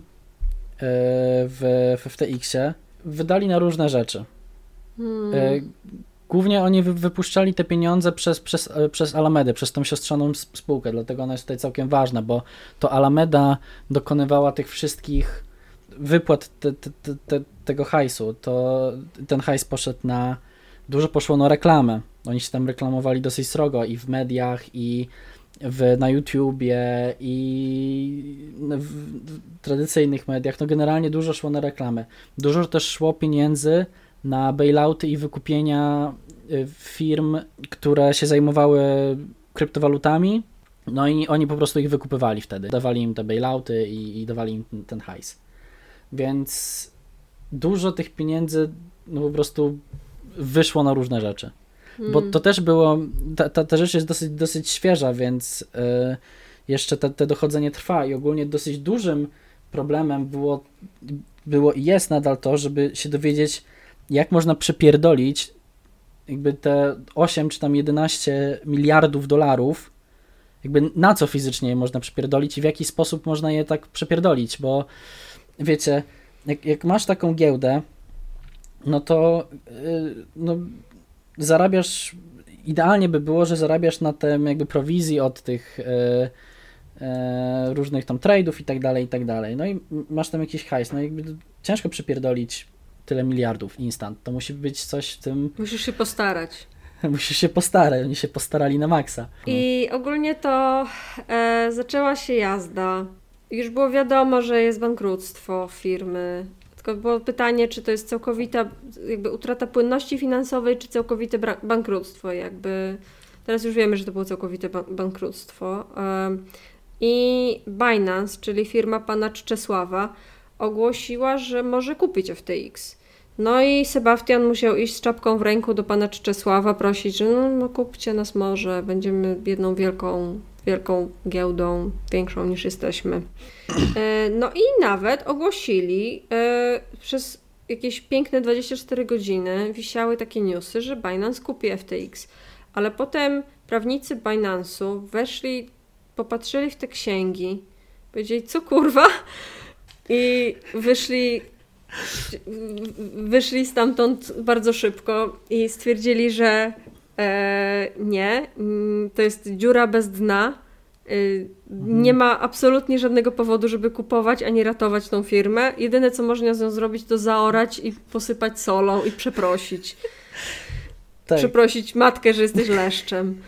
[SPEAKER 1] w, w FTX-ie, wydali na różne rzeczy. Hmm. Głównie oni wypuszczali te pieniądze przez, przez, e, przez Alamedę, przez tą siostrzaną spółkę, dlatego ona jest tutaj całkiem ważna, bo to Alameda dokonywała tych wszystkich wypłat te, te, te, tego hajsu. To ten hajs poszedł na. Dużo poszło na reklamę. Oni się tam reklamowali dosyć srogo i w mediach, i w, na YouTubie, i w, w tradycyjnych mediach. No generalnie dużo szło na reklamę. Dużo też szło pieniędzy na bailouty i wykupienia y, firm, które się zajmowały kryptowalutami. No i oni po prostu ich wykupywali wtedy. Dawali im te bailouty i, i dawali im ten, hajs. Więc dużo tych pieniędzy no po prostu wyszło na różne rzeczy. Hmm. Bo to też było, ta, ta, ta rzecz jest dosyć, dosyć świeża, więc y, jeszcze te, te dochodzenie trwa i ogólnie dosyć dużym problemem było, było i jest nadal to, żeby się dowiedzieć, jak można przepierdolić jakby te 8 czy tam 11 miliardów dolarów, jakby na co fizycznie je można przepierdolić i w jaki sposób można je tak przepierdolić, bo wiecie, jak, jak masz taką giełdę, no to yy, no, zarabiasz, idealnie by było, że zarabiasz na tym jakby prowizji od tych yy, różnych tam trade'ów i tak dalej, i tak dalej. No i masz tam jakiś hajs, no jakby ciężko przepierdolić tyle miliardów instant. To musi być coś w tym.
[SPEAKER 2] Musisz się postarać.
[SPEAKER 1] Musisz się postarać, oni się postarali na maksa.
[SPEAKER 2] I ogólnie to e, zaczęła się jazda. Już było wiadomo, że jest bankructwo firmy. Tylko było pytanie, czy to jest całkowita jakby utrata płynności finansowej, czy całkowite bankructwo. Jakby teraz już wiemy, że to było całkowite bankructwo. E, I Binance, czyli firma pana Czesława, ogłosiła, że może kupić FTX. No i Sebastian musiał iść z czapką w ręku do pana Czesława, prosić, że no, no kupcie nas może, będziemy jedną wielką, wielką giełdą, większą niż jesteśmy. E, no i nawet ogłosili e, przez jakieś piękne 24 godziny wisiały takie newsy, że Binance kupi FTX. Ale potem prawnicy Binance'u weszli, popatrzyli w te księgi, powiedzieli, co kurwa? I wyszli wyszli stamtąd bardzo szybko i stwierdzili, że e, nie, mm, to jest dziura bez dna. E, mhm. Nie ma absolutnie żadnego powodu, żeby kupować ani ratować tą firmę. Jedyne, co można z nią zrobić, to zaorać i posypać solą i przeprosić. Tak. Przeprosić matkę, że jesteś leszczem.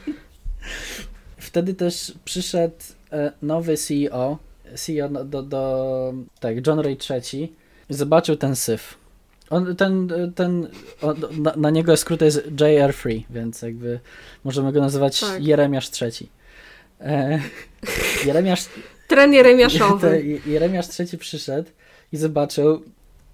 [SPEAKER 1] Wtedy też przyszedł e, nowy CEO, CEO do, do, do tak, John Ray III, zobaczył ten syf. On, ten, ten, on, na, na, niego skrót jest JR Free, więc jakby możemy go nazywać tak. Jeremiasz III. E,
[SPEAKER 2] Jeremiasz... Tren Jeremiaszowy.
[SPEAKER 1] Jeremiasz III przyszedł i zobaczył,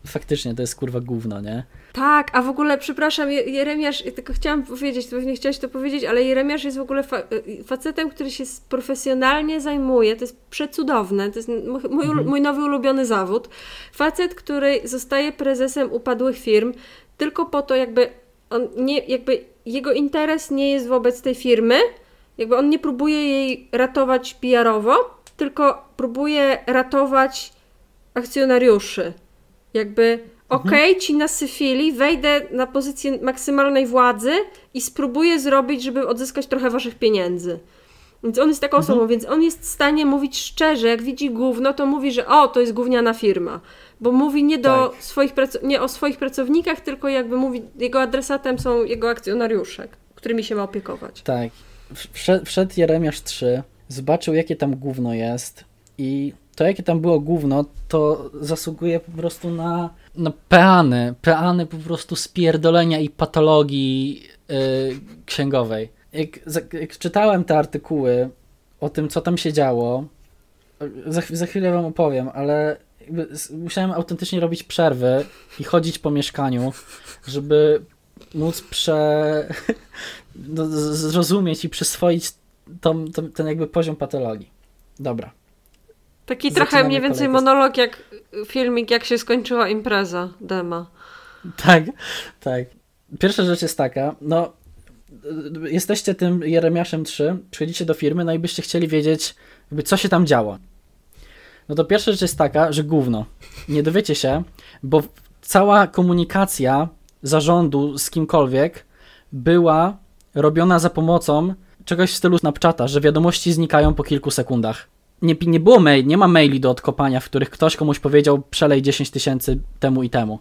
[SPEAKER 1] faktycznie to jest kurwa gówno, nie?
[SPEAKER 2] Tak, a w ogóle, przepraszam, Jeremiasz, tylko chciałam powiedzieć, to pewnie chciałaś to powiedzieć, ale Jeremiasz jest w ogóle fa y, facetem, który się profesjonalnie zajmuje, to jest przecudowne, to jest mój, mhm. mój nowy ulubiony zawód. Facet, który zostaje prezesem upadłych firm tylko po to, jakby on nie, jakby jego interes nie jest wobec tej firmy, jakby on nie próbuje jej ratować PR-owo, tylko próbuje ratować akcjonariuszy. Jakby, okej, ci nasyfili, wejdę na pozycję maksymalnej władzy i spróbuję zrobić, żeby odzyskać trochę waszych pieniędzy. Więc on jest taką osobą, więc on jest w stanie mówić szczerze, jak widzi gówno, to mówi, że o, to jest gówniana firma. Bo mówi nie, do
[SPEAKER 1] Tak.
[SPEAKER 2] swoich prac- nie o swoich pracownikach, tylko jakby mówi, jego adresatem są jego akcjonariusze, którymi się ma opiekować.
[SPEAKER 1] Tak. Wszedł Jeremiasz 3, zobaczył jakie tam gówno jest i to jakie tam było gówno, to zasługuje po prostu na, na peany, peany po prostu spierdolenia i patologii yy, księgowej. Jak, jak czytałem te artykuły o tym, co tam się działo, za, za chwilę wam opowiem, ale musiałem autentycznie robić przerwy i chodzić po mieszkaniu, żeby móc prze, no, zrozumieć i przyswoić tą, tą, ten jakby poziom patologii. Dobra.
[SPEAKER 2] Taki
[SPEAKER 1] Zaczynamy
[SPEAKER 2] trochę mniej więcej
[SPEAKER 1] kolejkę.
[SPEAKER 2] monolog jak filmik, jak się skończyła impreza Dema.
[SPEAKER 1] Tak, tak. Pierwsza rzecz jest taka, no jesteście tym Jeremiaszem 3, przychodzicie do firmy, no i byście chcieli wiedzieć, jakby co się tam działo. No to pierwsza rzecz jest taka, że gówno. Nie dowiecie się, bo cała komunikacja zarządu z kimkolwiek była robiona za pomocą czegoś w stylu Snapchata, że wiadomości znikają po kilku sekundach. Nie, nie było mail, nie ma maili do odkopania, w których ktoś komuś powiedział przelej 10 tysięcy temu i temu.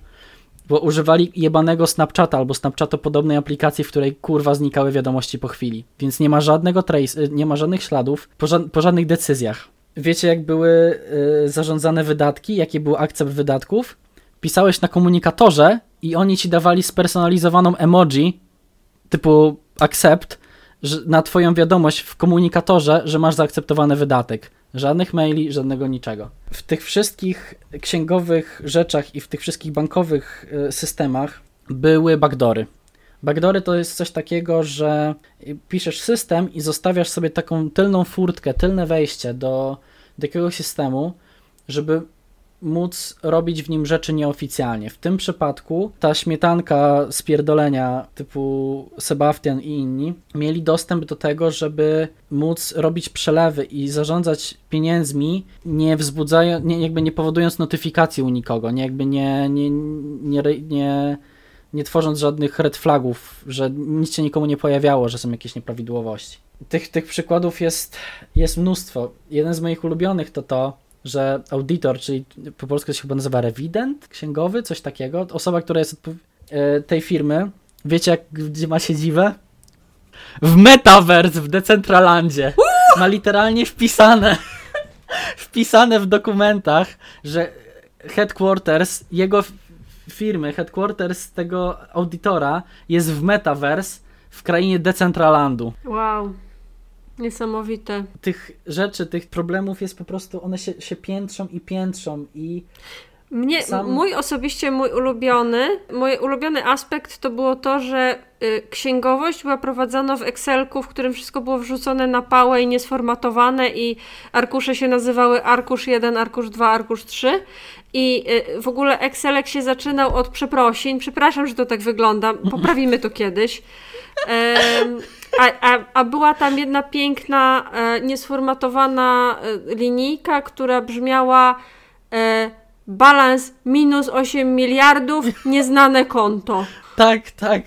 [SPEAKER 1] Bo używali jebanego Snapchata albo Snapchato podobnej aplikacji, w której kurwa znikały wiadomości po chwili. Więc nie ma żadnego trace, y, nie ma żadnych śladów po, ża- po żadnych decyzjach. Wiecie, jak były y, zarządzane wydatki, jakie był akcept wydatków? Pisałeś na komunikatorze i oni ci dawali spersonalizowaną emoji typu accept na twoją wiadomość w komunikatorze, że masz zaakceptowany wydatek. Żadnych maili, żadnego niczego. W tych wszystkich księgowych rzeczach i w tych wszystkich bankowych y, systemach były backdory. Backdory to jest coś takiego, że piszesz system i zostawiasz sobie taką tylną furtkę, tylne wejście do, do jakiegoś systemu, żeby móc robić w nim rzeczy nieoficjalnie. W tym przypadku ta śmietanka spierdolenia typu Sebastian i inni mieli dostęp do tego, żeby móc robić przelewy i zarządzać pieniędzmi, nie wzbudzając, nie, jakby nie powodując notyfikacji u nikogo, nie jakby nie, nie, nie, nie, nie tworząc żadnych red flagów, że nic się nikomu nie pojawiało, że są jakieś nieprawidłowości. Tych, tych przykładów jest, jest mnóstwo. Jeden z moich ulubionych to to, że audytor, czyli po polsku się chyba nazywa rewident księgowy, coś takiego, osoba, która jest e, tej firmy, wiecie jak, gdzie ma siedzibę? W Metaverse, w Decentralandzie. Ma literalnie wpisane, wpisane w dokumentach, że headquarters jego firmy, headquarters tego audytora jest w Metaverse w krainie Decentralandu
[SPEAKER 2] Wow. Niesamowite.
[SPEAKER 1] tych rzeczy, tych problemów jest po prostu, one się, się piętrzą i piętrzą i
[SPEAKER 2] Mnie,
[SPEAKER 1] Sam-
[SPEAKER 2] mój osobiście, mój ulubiony, mój ulubiony aspekt to było to, że y, księgowość była prowadzona w Excelku, w którym wszystko było wrzucone na pałę i niesformatowane i arkusze się nazywały arkusz 1, arkusz 2, arkusz 3 i y, w ogóle Excelek się zaczynał od przeprosin. Przepraszam, że to tak wygląda, poprawimy to kiedyś. A, a, a była tam jedna piękna, e, niesformatowana e, linijka, która brzmiała e, balans minus 8 miliardów, nieznane konto.
[SPEAKER 1] tak, tak.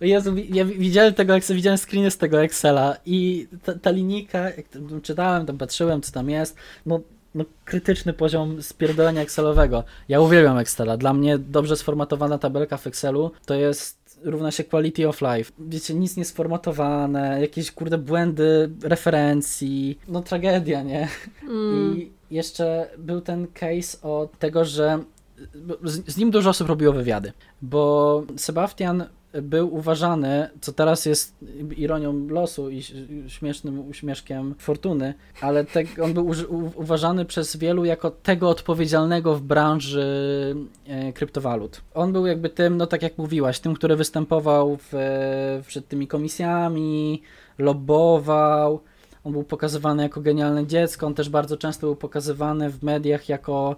[SPEAKER 1] Jezu, ja wi- widziałem tego, jak widziałem screeny z tego Excela i ta, ta linijka, jak tam czytałem, tam patrzyłem, co tam jest, no, no krytyczny poziom spierdolenia Excelowego. Ja uwielbiam Excela. Dla mnie dobrze sformatowana tabelka w Excelu to jest równa się quality of life. Wiecie, nic nie sformatowane, jakieś kurde błędy referencji, no tragedia, nie?
[SPEAKER 2] Mm.
[SPEAKER 1] I jeszcze był ten case o tego, że z, z nim dużo osób robiło wywiady, bo Sebastian był uważany, co teraz jest ironią losu i śmiesznym uśmieszkiem fortuny, ale te, on był u, uważany przez wielu jako tego odpowiedzialnego w branży e, kryptowalut. On był jakby tym, no tak jak mówiłaś, tym, który występował w, przed tymi komisjami, lobbował, on był pokazywany jako genialne dziecko, on też bardzo często był pokazywany w mediach jako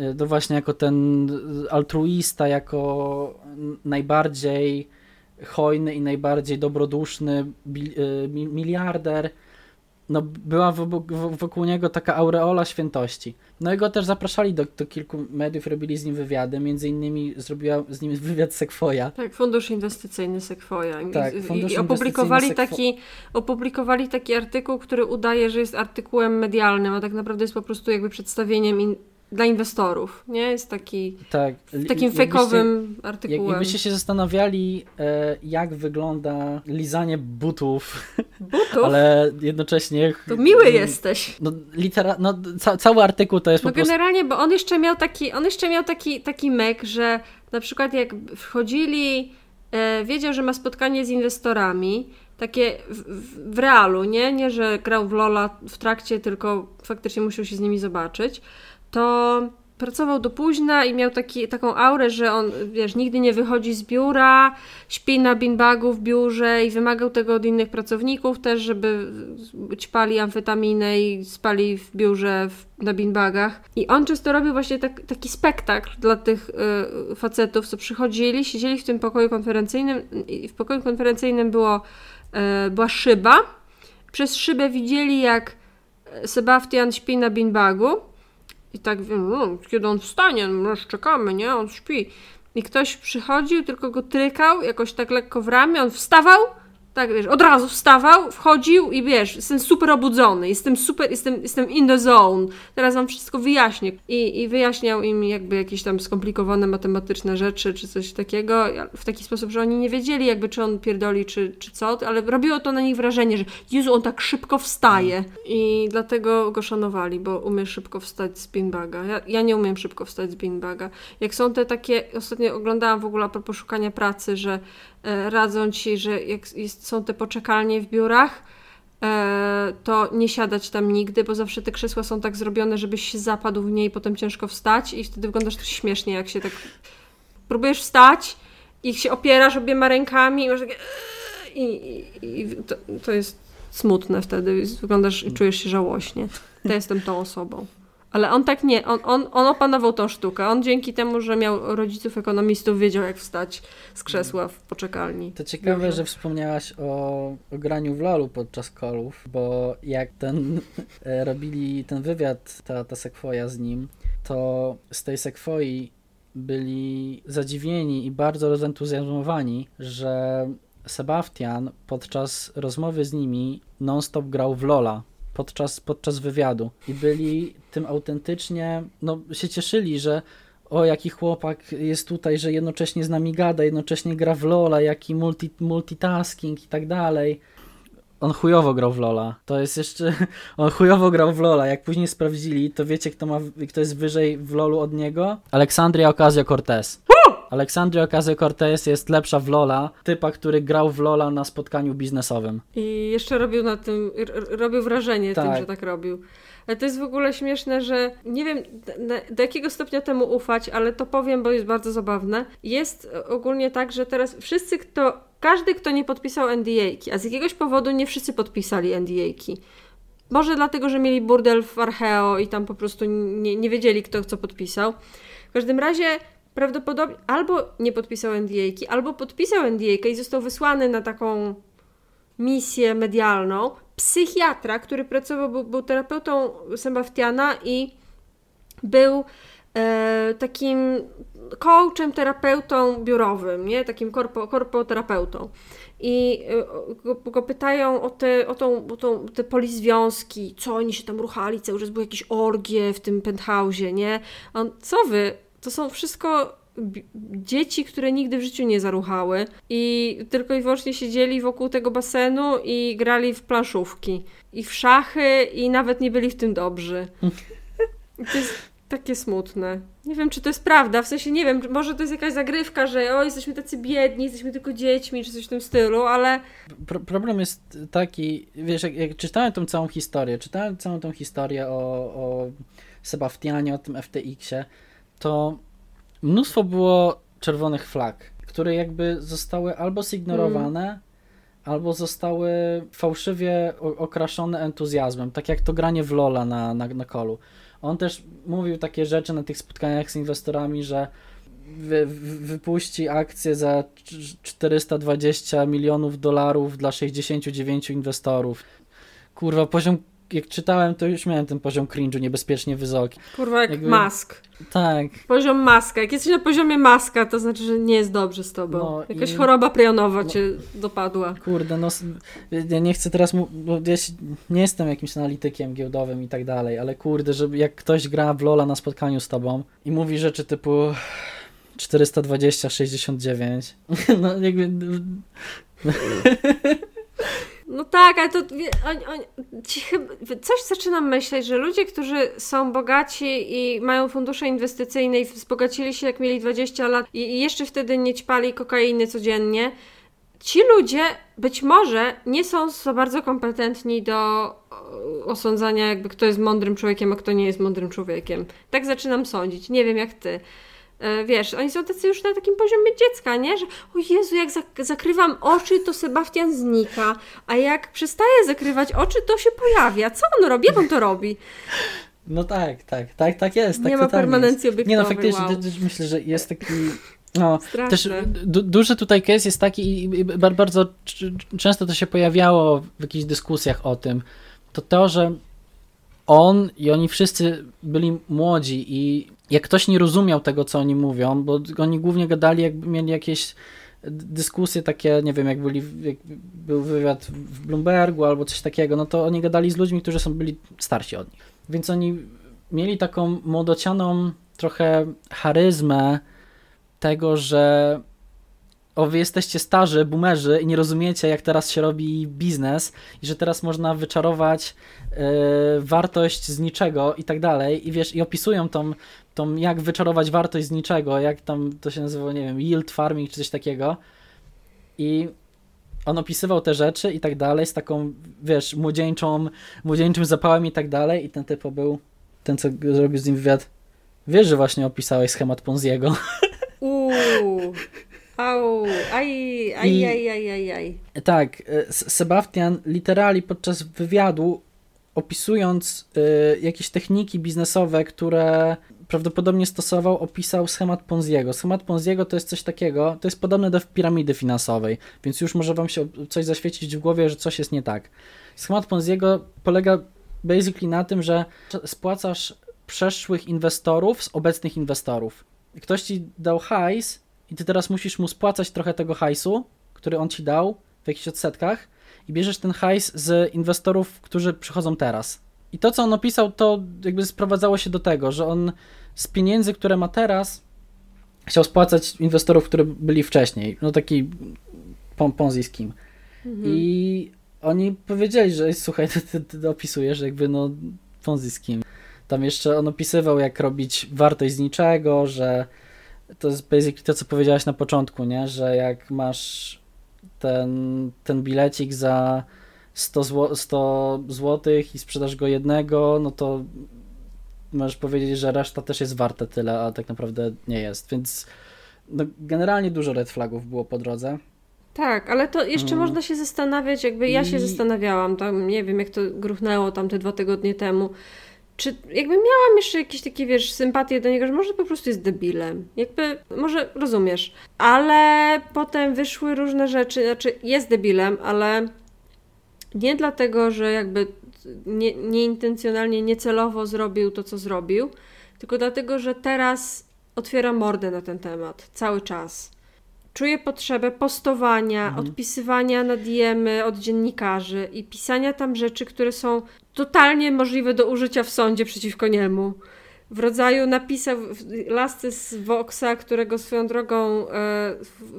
[SPEAKER 1] y, no właśnie jako ten altruista, jako najbardziej hojny i najbardziej dobroduszny y, mi- miliarder. no, była wokół niego taka aureola świętości. No i go też zapraszali do, do kilku mediów, robili z nim wywiady, między innymi zrobiła z nim wywiad Sequoia.
[SPEAKER 2] Tak, Fundusz Inwestycyjny Sequoia.
[SPEAKER 1] Tak,
[SPEAKER 2] fundusz I, i opublikowali, taki, opublikowali taki artykuł, który udaje, że jest artykułem medialnym, a tak naprawdę jest po prostu jakby przedstawieniem in, dla inwestorów, nie? Jest taki
[SPEAKER 1] tak,
[SPEAKER 2] takim fejkowym artykułem.
[SPEAKER 1] Jakbyście się zastanawiali, e, jak wygląda lizanie butów,
[SPEAKER 2] butów?
[SPEAKER 1] ale jednocześnie...
[SPEAKER 2] To miły jesteś.
[SPEAKER 1] No, litera, no ca, cały artykuł to jest
[SPEAKER 2] no
[SPEAKER 1] po prostu...
[SPEAKER 2] generalnie, bo on jeszcze miał taki, on jeszcze miał taki, taki mek, że na przykład jak wchodzili, e, wiedział, że ma spotkanie z inwestorami, takie w, w, w realu, nie? Nie, że grał w Lola w trakcie, tylko faktycznie musiał się z nimi zobaczyć to pracował do późna i miał taki, taką aurę, że on, wiesz, nigdy nie wychodzi z biura, śpi na beanbagu w biurze i wymagał tego od innych pracowników też, żeby ćpali amfetaminę i spali w biurze w, na beanbagach. I on często robił właśnie tak, taki spektakl dla tych y, facetów, co przychodzili, siedzieli w tym pokoju konferencyjnym i w pokoju konferencyjnym było, y, była szyba. Przez szybę widzieli, jak Sebastian śpi na beanbagu i tak wiem, no, kiedy on wstanie, no, czekamy, nie? On śpi. I ktoś przychodził, tylko go trykał, jakoś tak lekko w ramię, on wstawał, tak, wiesz, od razu wstawał, wchodził i wiesz, jestem super obudzony, jestem super, jestem, jestem in the zone, teraz wam wszystko wyjaśnię. I, I wyjaśniał im jakby jakieś tam skomplikowane matematyczne rzeczy, czy coś takiego, w taki sposób, że oni nie wiedzieli jakby, czy on pierdoli, czy, czy co, ale robiło to na nich wrażenie, że Jezu, on tak szybko wstaje. I dlatego go szanowali, bo umie szybko wstać z beanbaga. Ja, ja nie umiem szybko wstać z beanbaga. Jak są te takie, ostatnio oglądałam w ogóle a propos szukania pracy, że radzą ci, że jak jest, są te poczekalnie w biurach, e, to nie siadać tam nigdy, bo zawsze te krzesła są tak zrobione, żebyś się zapadł w niej i potem ciężko wstać i wtedy wyglądasz to śmiesznie, jak się tak próbujesz wstać i się opierasz obiema rękami i masz takie i, i, i to, to jest smutne wtedy, wyglądasz i czujesz się żałośnie. To jestem tą osobą. Ale on tak nie, on, on, on opanował tą sztukę. On dzięki temu, że miał rodziców ekonomistów, wiedział jak wstać z krzesła w poczekalni.
[SPEAKER 1] To ciekawe, że wspomniałaś o, o graniu w LoLu podczas kolów, bo jak ten e, robili ten wywiad, ta, ta sekwoja z nim, to z tej sekwoi byli zadziwieni i bardzo rozentuzjazmowani, że Sebastian podczas rozmowy z nimi non-stop grał w Lola podczas, podczas wywiadu i byli tym autentycznie, no się cieszyli, że o jaki chłopak jest tutaj, że jednocześnie z nami gada, jednocześnie gra w Lola, jaki multi, multitasking i tak dalej. On chujowo grał w Lola. To jest jeszcze. On chujowo grał w Lola. Jak później sprawdzili, to wiecie, kto, ma, kto jest wyżej w Lolu od niego? Aleksandria Ocasio-Cortez. Aleksandria Ocasio-Cortez jest lepsza w Lola, typa, który grał w Lola na spotkaniu biznesowym.
[SPEAKER 2] I jeszcze robił na tym, robił wrażenie tak. tym, że tak robił. Ale to jest w ogóle śmieszne, że nie wiem do jakiego stopnia temu ufać, ale to powiem, bo jest bardzo zabawne. Jest ogólnie tak, że teraz wszyscy, kto, każdy, kto nie podpisał NDA-ki, a z jakiegoś powodu nie wszyscy podpisali NDA-ki. Może dlatego, że mieli burdel w Archeo i tam po prostu nie, nie wiedzieli, kto co podpisał. W każdym razie prawdopodobnie albo nie podpisał NDA-ki, albo podpisał NDA-kę i został wysłany na taką misję medialną. Psychiatra, który pracował, był, był terapeutą Sebastiana i był e, takim coachem, terapeutą biurowym, nie? takim korpo, korpoterapeutą. I e, go, go, pytają o te, o, tą, o tą, te polizwiązki, co oni się tam ruchali, cały czas były jakieś orgie w tym penthouse'ie, nie? On, co wy? To są wszystko dzieci, które nigdy w życiu nie zaruchały i tylko i wyłącznie siedzieli wokół tego basenu i grali w planszówki i w szachy i nawet nie byli w tym dobrzy. To jest takie smutne. Nie wiem, czy to jest prawda, w sensie nie wiem, może to jest jakaś zagrywka, że o, jesteśmy tacy biedni, jesteśmy tylko dziećmi, czy coś w tym stylu, ale...
[SPEAKER 1] Pro problem jest taki, wiesz, jak, jak, czytałem tą całą historię, czytałem całą tą historię o, o Sebastianie, o tym FTX-ie, to mnóstwo było czerwonych flag, które jakby zostały albo zignorowane, mm. albo zostały fałszywie okraszone entuzjazmem, tak jak to granie w Lola na, na, na kolu. On też mówił takie rzeczy na tych spotkaniach z inwestorami, że wy, wypuści akcję za 420 milionów dolarów dla 69 inwestorów. kurwa, poziom, jak czytałem, to już miałem ten poziom cringe'u niebezpiecznie wysoki.
[SPEAKER 2] Kurwa, jak
[SPEAKER 1] Jakby-
[SPEAKER 2] mask.
[SPEAKER 1] Tak,
[SPEAKER 2] Poziom maska. Jak jesteś na poziomie maska, to znaczy, że nie jest dobrze z tobą.
[SPEAKER 1] No
[SPEAKER 2] Jakaś
[SPEAKER 1] i-
[SPEAKER 2] choroba prionowa
[SPEAKER 1] no-
[SPEAKER 2] cię dopadła.
[SPEAKER 1] kurde, no, ja nie chcę teraz, bo ja się, nie jestem jakimś analitykiem giełdowym i tak dalej, ale kurde, żeby jak ktoś gra w Lola na spotkaniu z tobą i mówi rzeczy typu 420, 69, no jakby,
[SPEAKER 2] No tak, ale to oni, ci chyba, coś zaczynam myśleć, że ludzie, którzy są bogaci i mają fundusze inwestycyjne i wzbogacili się jak mieli 20 lat i, i jeszcze wtedy nie ćpali kokainy codziennie, ci ludzie być może nie są za bardzo kompetentni do o, osądzania, jakby kto jest mądrym człowiekiem, a kto nie jest mądrym człowiekiem. Tak zaczynam sądzić. Nie wiem jak ty. E, Wiesz, oni są tacy już na takim poziomie dziecka, nie? Że o Jezu, jak zak- zakrywam oczy, to Sebastian znika, a jak przestaje zakrywać oczy, to się pojawia. Co on robi? Jak on to robi?
[SPEAKER 1] no tak, tak, tak, tak jest, tak
[SPEAKER 2] nie ma
[SPEAKER 1] totalnie jest.
[SPEAKER 2] permanencji
[SPEAKER 1] Nie
[SPEAKER 2] obiektowej.
[SPEAKER 1] no, faktycznie
[SPEAKER 2] wow.
[SPEAKER 1] myślę, że jest taki. No,
[SPEAKER 2] Straszne.
[SPEAKER 1] też du duży tutaj case jest taki, i i bar- bardzo często to się pojawiało w jakichś dyskusjach o tym, to to, że on i oni wszyscy byli młodzi i jak ktoś nie rozumiał tego, co oni mówią, bo oni głównie gadali, jakby mieli jakieś dyskusje takie, nie wiem, jak, byli, jak był wywiad w Bloombergu albo coś takiego, no to oni gadali z ludźmi, którzy są byli starsi od nich. Więc oni mieli taką młodocianą trochę charyzmę tego, że o, wy jesteście starzy, boomerzy i nie rozumiecie, jak teraz się robi biznes i że teraz można wyczarować e, wartość z niczego i tak dalej i wiesz, i opisują tą, tą, jak wyczarować wartość z niczego, jak tam to się nazywa, nie wiem, yield farming czy coś takiego i on opisywał te rzeczy i tak dalej z taką, wiesz, młodzieńczą, młodzieńczym zapałem i tak dalej i ten typo był, ten co zrobił z nim wywiad, wiesz, że właśnie opisałeś schemat Ponziego.
[SPEAKER 2] Uuu. Au. Aj, aj,
[SPEAKER 1] I-
[SPEAKER 2] aj, aj, aj, aj.
[SPEAKER 1] Tak, e, Sebastian literalnie podczas wywiadu opisując e, jakieś techniki biznesowe, które prawdopodobnie stosował, opisał schemat Ponziego. Schemat Ponziego to jest coś takiego, to jest podobne do piramidy finansowej, więc już może wam się coś zaświecić w głowie, że coś jest nie tak. Schemat Ponziego polega basically na tym, że spłacasz przeszłych inwestorów z obecnych inwestorów. Ktoś ci dał hajs i ty teraz musisz mu spłacać trochę tego hajsu, który on ci dał w jakichś odsetkach i bierzesz ten hajs z inwestorów, którzy przychodzą teraz. I to, co on opisał, to jakby sprowadzało się do tego, że on z pieniędzy, które ma teraz, chciał spłacać inwestorów, które byli wcześniej. No taki pon- Ponzi.
[SPEAKER 2] Mhm.
[SPEAKER 1] I oni powiedzieli, że słuchaj, ty, ty, ty opisujesz jakby no Ponzi. Tam jeszcze on opisywał, jak robić wartość z niczego, że to jest basically to, co powiedziałaś na początku, nie? Że jak masz ten, ten bilecik za 100, zł, 100 złotych i sprzedasz go jednego, no to możesz powiedzieć, że reszta też jest warta tyle, a tak naprawdę nie jest. Więc no, generalnie dużo red flagów było po drodze.
[SPEAKER 2] Tak, ale to jeszcze
[SPEAKER 1] Mm.
[SPEAKER 2] można się zastanawiać, jakby ja się
[SPEAKER 1] I-
[SPEAKER 2] zastanawiałam, tam nie wiem jak to gruchnęło tam te dwa tygodnie temu, czy jakby miałam jeszcze jakieś takie, wiesz, sympatię do niego, że może po prostu jest debilem, jakby, może rozumiesz, ale potem wyszły różne rzeczy, znaczy jest debilem, ale nie dlatego, że jakby nie, nieintencjonalnie, niecelowo zrobił to, co zrobił, tylko dlatego, że teraz otwiera mordę na ten temat cały czas. Czuję potrzebę postowania,
[SPEAKER 1] Mhm.
[SPEAKER 2] odpisywania na diemy od dziennikarzy i pisania tam rzeczy, które są totalnie możliwe do użycia w sądzie przeciwko niemu. W rodzaju napisał w- lasty z Voxa, którego swoją drogą e,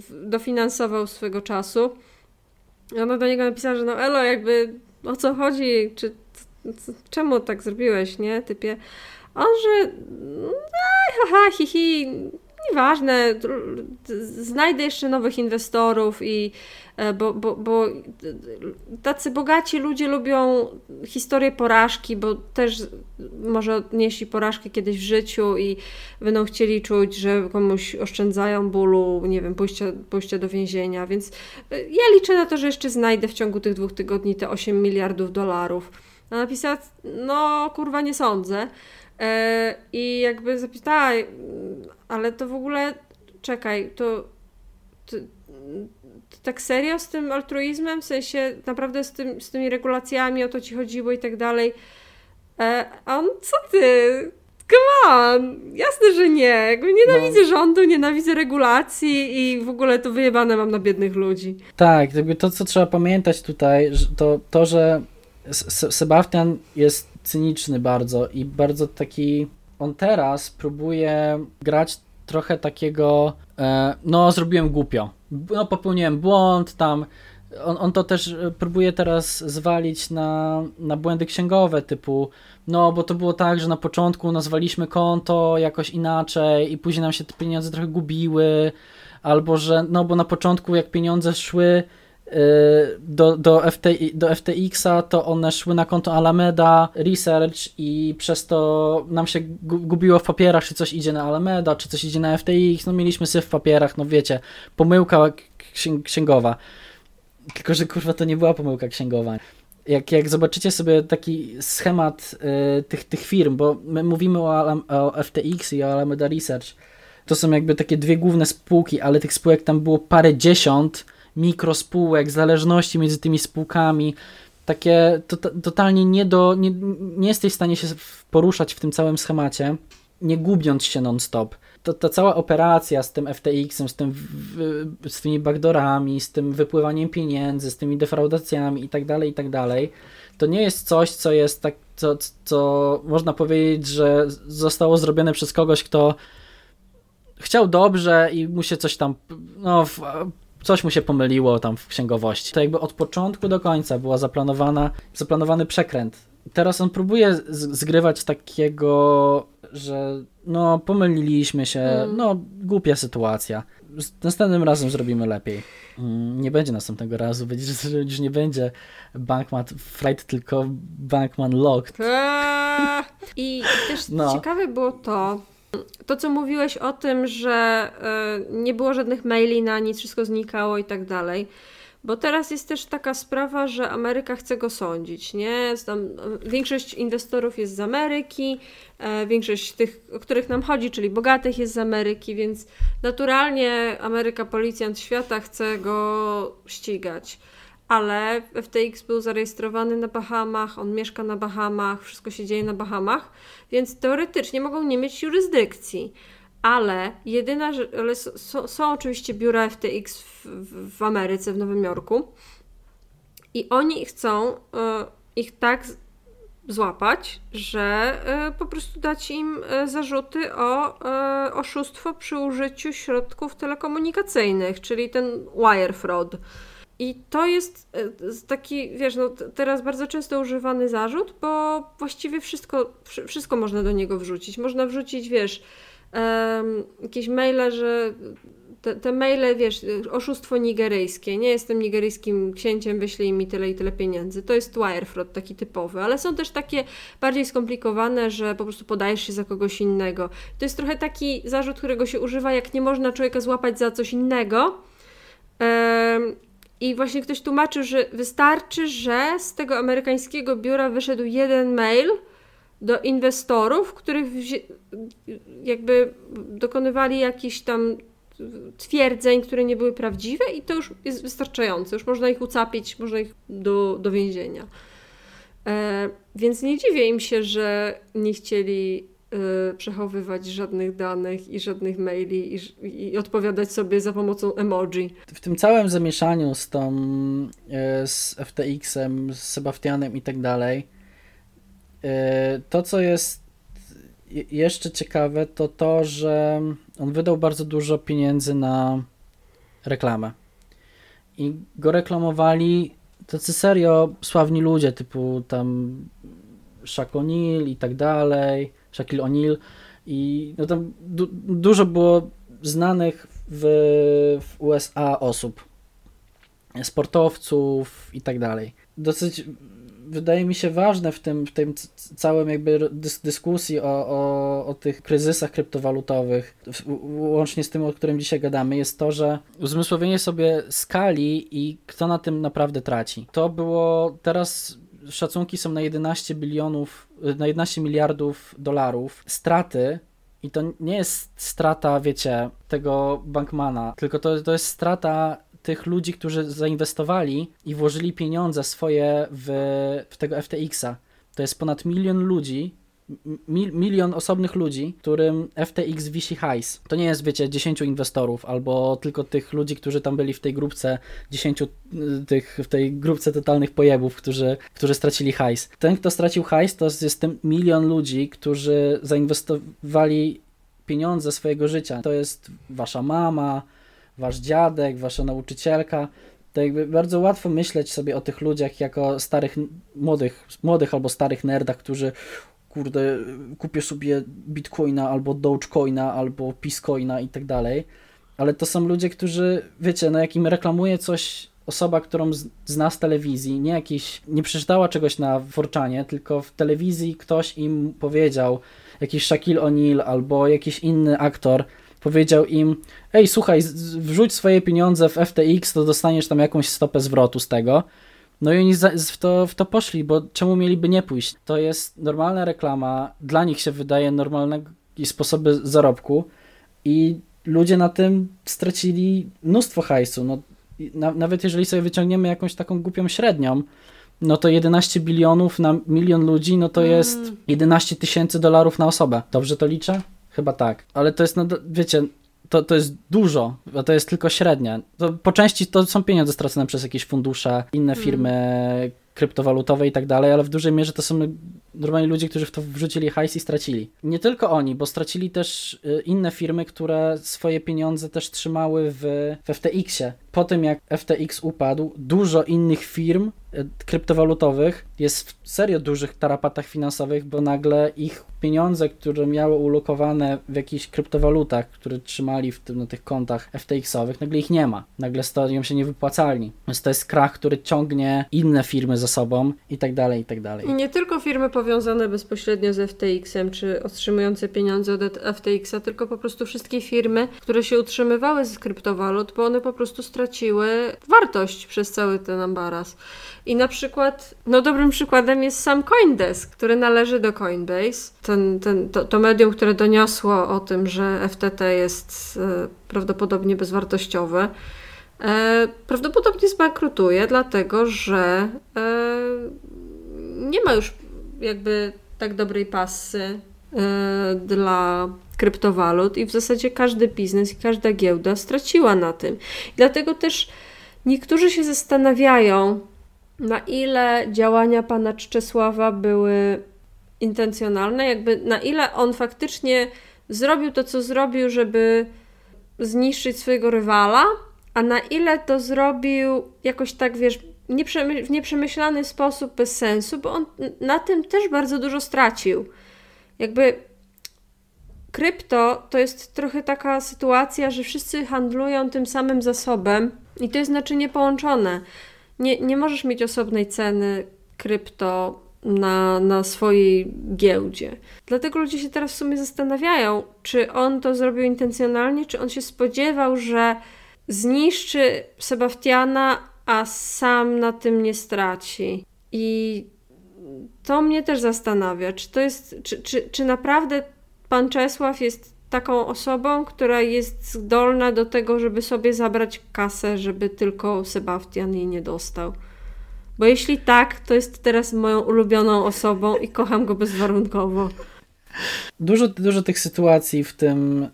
[SPEAKER 2] dofinansował swego czasu. Ona do niego napisała, że no elo, jakby o co chodzi, czy czemu tak zrobiłeś, nie, typie? On, że no, haha, hi, hi, nieważne, znajdę jeszcze nowych inwestorów i bo, bo, bo tacy bogaci ludzie lubią historię porażki, bo też może odnieśli porażkę kiedyś w życiu i będą chcieli czuć, że komuś oszczędzają bólu, nie wiem, pójścia, pójścia do więzienia, więc e, ja liczę na to, że jeszcze znajdę w ciągu tych dwóch tygodni te 8 miliardów dolarów. A napisała, no kurwa nie sądzę. E, I jakby zapytała, ale to w ogóle, czekaj, to, to tak serio z tym altruizmem, w sensie naprawdę z, tym, z tymi regulacjami, o to ci chodziło i tak dalej. E, a on, co ty? Come on! Jasne, że nie. Jakby nienawidzę no. rządu, nienawidzę regulacji i w ogóle to wyjebane mam na biednych ludzi.
[SPEAKER 1] Tak, jakby to, co trzeba pamiętać tutaj, to to, że Sebastian jest cyniczny bardzo i bardzo taki. On teraz próbuje grać trochę takiego. E, no, zrobiłem głupio. No, popełniłem błąd tam. On, on to też e, próbuje teraz zwalić na, na błędy księgowe, typu, no bo to było tak, że na początku nazwaliśmy konto jakoś inaczej i później nam się te pieniądze trochę gubiły, albo że, no bo na początku jak pieniądze szły do, do, FTI, do FTX-a, to one szły na konto Alameda Research i przez to nam się gubiło w papierach, czy coś idzie na Alameda, czy coś idzie na FTX. No mieliśmy syf w papierach, no wiecie, pomyłka księgowa. Tylko, że kurwa to nie była pomyłka księgowa. Jak, jak zobaczycie sobie taki schemat y, tych, tych firm, bo my mówimy o, o FTX i o Alameda Research, to są jakby takie dwie główne spółki, ale tych spółek tam było parę dziesiąt, mikrospółek, zależności między tymi spółkami, takie to, to, totalnie nie, do, nie, nie jesteś w stanie się poruszać w tym całym schemacie, nie gubiąc się non-stop. To, ta cała operacja z tym FTX-em, z, tym, z tymi backdoorami, z tym wypływaniem pieniędzy, z tymi defraudacjami itd., tak itd., tak to nie jest coś, co jest tak, co, co można powiedzieć, że zostało zrobione przez kogoś, kto chciał dobrze i mu się coś tam no, coś mu się pomyliło tam w księgowości. To jakby od początku do końca była zaplanowana, zaplanowany przekręt. Teraz on próbuje zgrywać takiego, że no pomyliliśmy się, hmm. no głupia sytuacja. Następnym razem zrobimy lepiej. Mm, nie będzie następnego razu, że już nie będzie Bankman Flight, tylko Bankman Locked.
[SPEAKER 2] Eee! I też no. ciekawe było to, to, co mówiłeś o tym, że y, nie było żadnych maili na nic, wszystko znikało i tak dalej. Bo teraz jest też taka sprawa, że Ameryka chce go sądzić, nie? Tam, większość inwestorów jest z Ameryki, e, większość tych, o których nam chodzi, czyli bogatych jest z Ameryki, więc naturalnie Ameryka, policjant świata chce go ścigać ale FTX był zarejestrowany na Bahamach, on mieszka na Bahamach, wszystko się dzieje na Bahamach, więc teoretycznie mogą nie mieć jurysdykcji. Ale jedyna, ale są, są oczywiście biura FTX w, w, Ameryce, w Nowym Jorku i oni chcą y, ich tak złapać, że y, po prostu dać im y, zarzuty o oszustwo przy użyciu środków telekomunikacyjnych, czyli ten wire fraud. I to jest e, taki, wiesz, no teraz bardzo często używany zarzut, bo właściwie wszystko, wszystko można do niego wrzucić. Można wrzucić, wiesz, um, jakieś maile, że te, te, maile, wiesz, oszustwo nigeryjskie, nie jestem nigeryjskim księciem, wyślij mi tyle i tyle pieniędzy. To jest wire fraud taki typowy, ale są też takie bardziej skomplikowane, że po prostu podajesz się za kogoś innego. To jest trochę taki zarzut, którego się używa, jak nie można człowieka złapać za coś innego, i właśnie ktoś tłumaczył, że wystarczy, że z tego amerykańskiego biura wyszedł jeden mail do inwestorów, których jakby dokonywali jakichś tam twierdzeń, które nie były prawdziwe i to już jest wystarczające. Już można ich ucapić, można ich do, do więzienia. E, więc nie dziwię im się, że nie chcieli przechowywać żadnych danych i żadnych maili i, i, odpowiadać sobie za pomocą emoji.
[SPEAKER 1] W tym całym zamieszaniu z tą y, z FTX-em, z Sebastianem i tak dalej, y, to co jest jeszcze ciekawe, to to, że on wydał bardzo dużo pieniędzy na reklamę. I go reklamowali tacy serio sławni ludzie, typu tam Shaq O'Neal i tak dalej Shaquille O'Neal i no tam du dużo było znanych w, w USA osób, sportowców i tak dalej. Dosyć wydaje mi się ważne w tym, w tym całym jakby dys dyskusji o, o, o tych kryzysach kryptowalutowych, łącznie z tym, o którym dzisiaj gadamy, jest to, że uzmysłowienie sobie skali i kto na tym naprawdę traci. To było teraz szacunki są na 11 bilionów, na 11 miliardów dolarów straty i to nie jest strata, wiecie, tego bankmana, tylko to, to jest strata tych ludzi, którzy zainwestowali i włożyli pieniądze swoje w, w tego FTX-a. To jest ponad milion ludzi, mil, milion osobnych ludzi, którym FTX wisi hajs. To nie jest, wiecie, 10 inwestorów albo tylko tych ludzi, którzy tam byli w tej grupce, 10 y, tych, w tej grupce totalnych pojebów, którzy, którzy stracili hajs. Ten, kto stracił hajs, to jest ten milion ludzi, którzy zainwestowali pieniądze swojego życia. To jest wasza mama, wasz dziadek, wasza nauczycielka. To jakby bardzo łatwo myśleć sobie o tych ludziach jako starych, młodych, młodych albo starych nerdach, którzy kurde, kupię sobie bitcoina albo dogecoina albo piscoina i tak dalej. Ale to są ludzie, którzy, wiecie, no jak im reklamuje coś osoba, którą zna z telewizji, nie jakiś, nie przeczytała czegoś na Forczanie, tylko w telewizji ktoś im powiedział, jakiś Shaquille O'Neal albo jakiś inny aktor powiedział im, ej słuchaj, wrzuć swoje pieniądze w FTX, to dostaniesz tam jakąś stopę zwrotu z tego. No i oni w to, w to poszli, bo czemu mieliby nie pójść? To jest normalna reklama, dla nich się wydaje normalne sposoby zarobku i ludzie na tym stracili mnóstwo hajsu. No, na, nawet jeżeli sobie wyciągniemy jakąś taką głupią średnią, no to 11 bilionów na milion ludzi, no to jest 11 mm. tysięcy dolarów na osobę. Dobrze to liczę? Chyba tak. Ale to jest, no, wiecie, to, to jest dużo, a to jest tylko średnia. To po części to są pieniądze stracone przez jakieś fundusze, inne mm. firmy kryptowalutowe i tak dalej, ale w dużej mierze to są normalni ludzie, którzy w to wrzucili hajs i stracili. Nie tylko oni, bo stracili też y, inne firmy, które swoje pieniądze też trzymały w, w FTX-ie. Po tym jak FTX upadł, dużo innych firm y, kryptowalutowych jest w serio dużych tarapatach finansowych, bo nagle ich pieniądze, które miały ulokowane w jakichś kryptowalutach, które trzymali w tym, na tych kontach FTX-owych, nagle ich nie ma. Nagle stadium się nie wypłacalni. Więc to jest krach, który ciągnie inne firmy za sobą i tak dalej, i tak dalej.
[SPEAKER 2] I nie tylko firmy powiązane bezpośrednio z FTX-em, czy otrzymujące pieniądze od FTX-a, tylko po prostu wszystkie firmy, które się utrzymywały z kryptowalut, bo one po prostu straciły wartość przez cały ten ambaras. I na przykład, no dobrym przykładem jest sam Coindesk, który należy do Coinbase. Ten, ten, to, to medium, które doniosło o tym, że FTT jest e, prawdopodobnie bezwartościowe, e, prawdopodobnie zbankrutuje, dlatego że e, nie ma już jakby tak dobrej pasy e, dla kryptowalut i w zasadzie każdy biznes i każda giełda straciła na tym. Dlatego też niektórzy się zastanawiają, na ile działania pana Czesława były intencjonalne, jakby na ile on faktycznie zrobił to, co zrobił, żeby zniszczyć swojego rywala, a na ile to zrobił jakoś tak, wiesz, w nieprzemyślany sposób, bez sensu, bo on na tym też bardzo dużo stracił. Jakby krypto to jest trochę taka sytuacja, że wszyscy handlują tym samym zasobem i to jest naczynie połączone. Nie, nie możesz mieć osobnej ceny krypto na, na swojej giełdzie. Dlatego ludzie się teraz w sumie zastanawiają, czy on to zrobił intencjonalnie, czy on się spodziewał, że zniszczy Sebastiana, a sam na tym nie straci. I to mnie też zastanawia, czy to jest, czy, czy, czy naprawdę pan Czesław jest taką osobą, która jest zdolna do tego, żeby sobie zabrać kasę, żeby tylko Sebastian jej nie dostał. Bo jeśli tak, to jest teraz moją ulubioną osobą i kocham go bezwarunkowo.
[SPEAKER 1] Dużo, dużo tych sytuacji w tym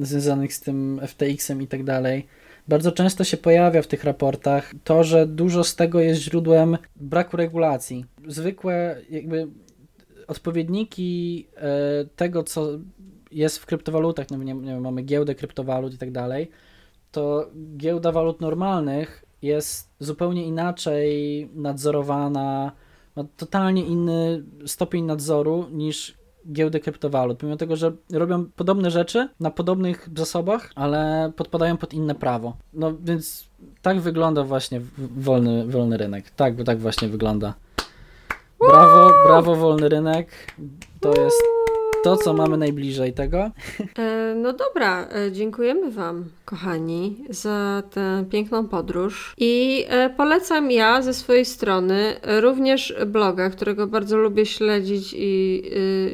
[SPEAKER 1] związanych z tym FTX-em i tak dalej bardzo często się pojawia w tych raportach to, że dużo z tego jest źródłem braku regulacji. Zwykłe jakby odpowiedniki e, tego, co jest w kryptowalutach, no nie, nie mamy giełdę kryptowalut i tak dalej, to giełda walut normalnych jest zupełnie inaczej nadzorowana, ma totalnie inny stopień nadzoru niż giełdy kryptowalut, mimo tego, że robią podobne rzeczy na podobnych zasobach, ale podpadają pod inne prawo. No więc tak wygląda właśnie wolny, wolny rynek. Tak, tak właśnie wygląda. Brawo, brawo wolny rynek. To jest to, co mamy najbliżej tego.
[SPEAKER 2] E, no dobra, e, dziękujemy Wam, kochani, za tę piękną podróż. I e, polecam ja ze swojej strony również bloga, którego bardzo lubię śledzić i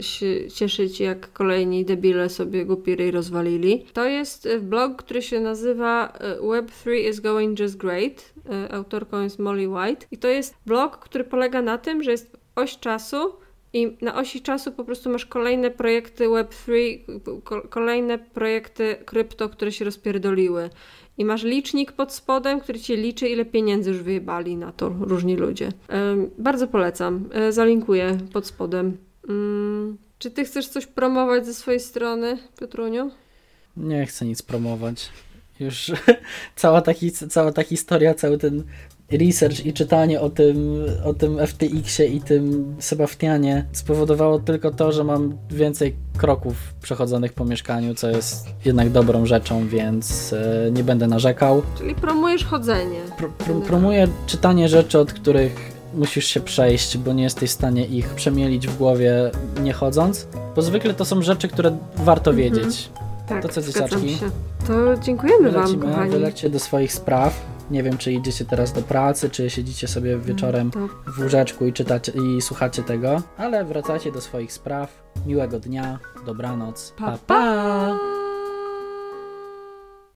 [SPEAKER 2] się cieszyć, jak kolejni debile sobie głupiry rozwalili. To jest blog, który się nazywa e, Web3 is going just great. Autorką jest Molly White. I to jest blog, który polega na tym, że jest oś czasu i na osi czasu po prostu masz kolejne projekty Web3, ko- kolejne projekty krypto, które się rozpierdoliły. I masz licznik pod spodem, który ci liczy, ile pieniędzy już wyjebali na to różni ludzie. Bardzo polecam. E, zalinkuję pod spodem. Mm, czy ty chcesz coś promować ze swojej strony, Piotruniu?
[SPEAKER 1] Nie chcę nic promować. Już cała ta, his- cała ta historia, cały ten research i czytanie o tym, o tym FTX-ie i tym Sebastianie spowodowało tylko to, że mam więcej kroków przechodzonych po mieszkaniu, co jest jednak dobrą rzeczą, więc e, nie będę narzekał.
[SPEAKER 2] Czyli promujesz chodzenie.
[SPEAKER 1] Pro, pro, promuję czytanie rzeczy, od których musisz się przejść, bo nie jesteś w stanie ich przemielić w głowie nie chodząc, bo zwykle to są rzeczy, które warto
[SPEAKER 2] Mhm.
[SPEAKER 1] wiedzieć.
[SPEAKER 2] Tak,
[SPEAKER 1] To co, dzieciaczki?
[SPEAKER 2] To dziękujemy Wam,
[SPEAKER 1] Wylecimy,
[SPEAKER 2] kochani.
[SPEAKER 1] wylećcie do swoich spraw. Nie wiem, czy idziecie teraz do pracy, czy siedzicie sobie wieczorem
[SPEAKER 2] To
[SPEAKER 1] w łóżeczku i czytacie i słuchacie tego, ale wracajcie do swoich spraw. Miłego dnia, dobranoc.
[SPEAKER 2] Pa,
[SPEAKER 1] pa.
[SPEAKER 2] pa.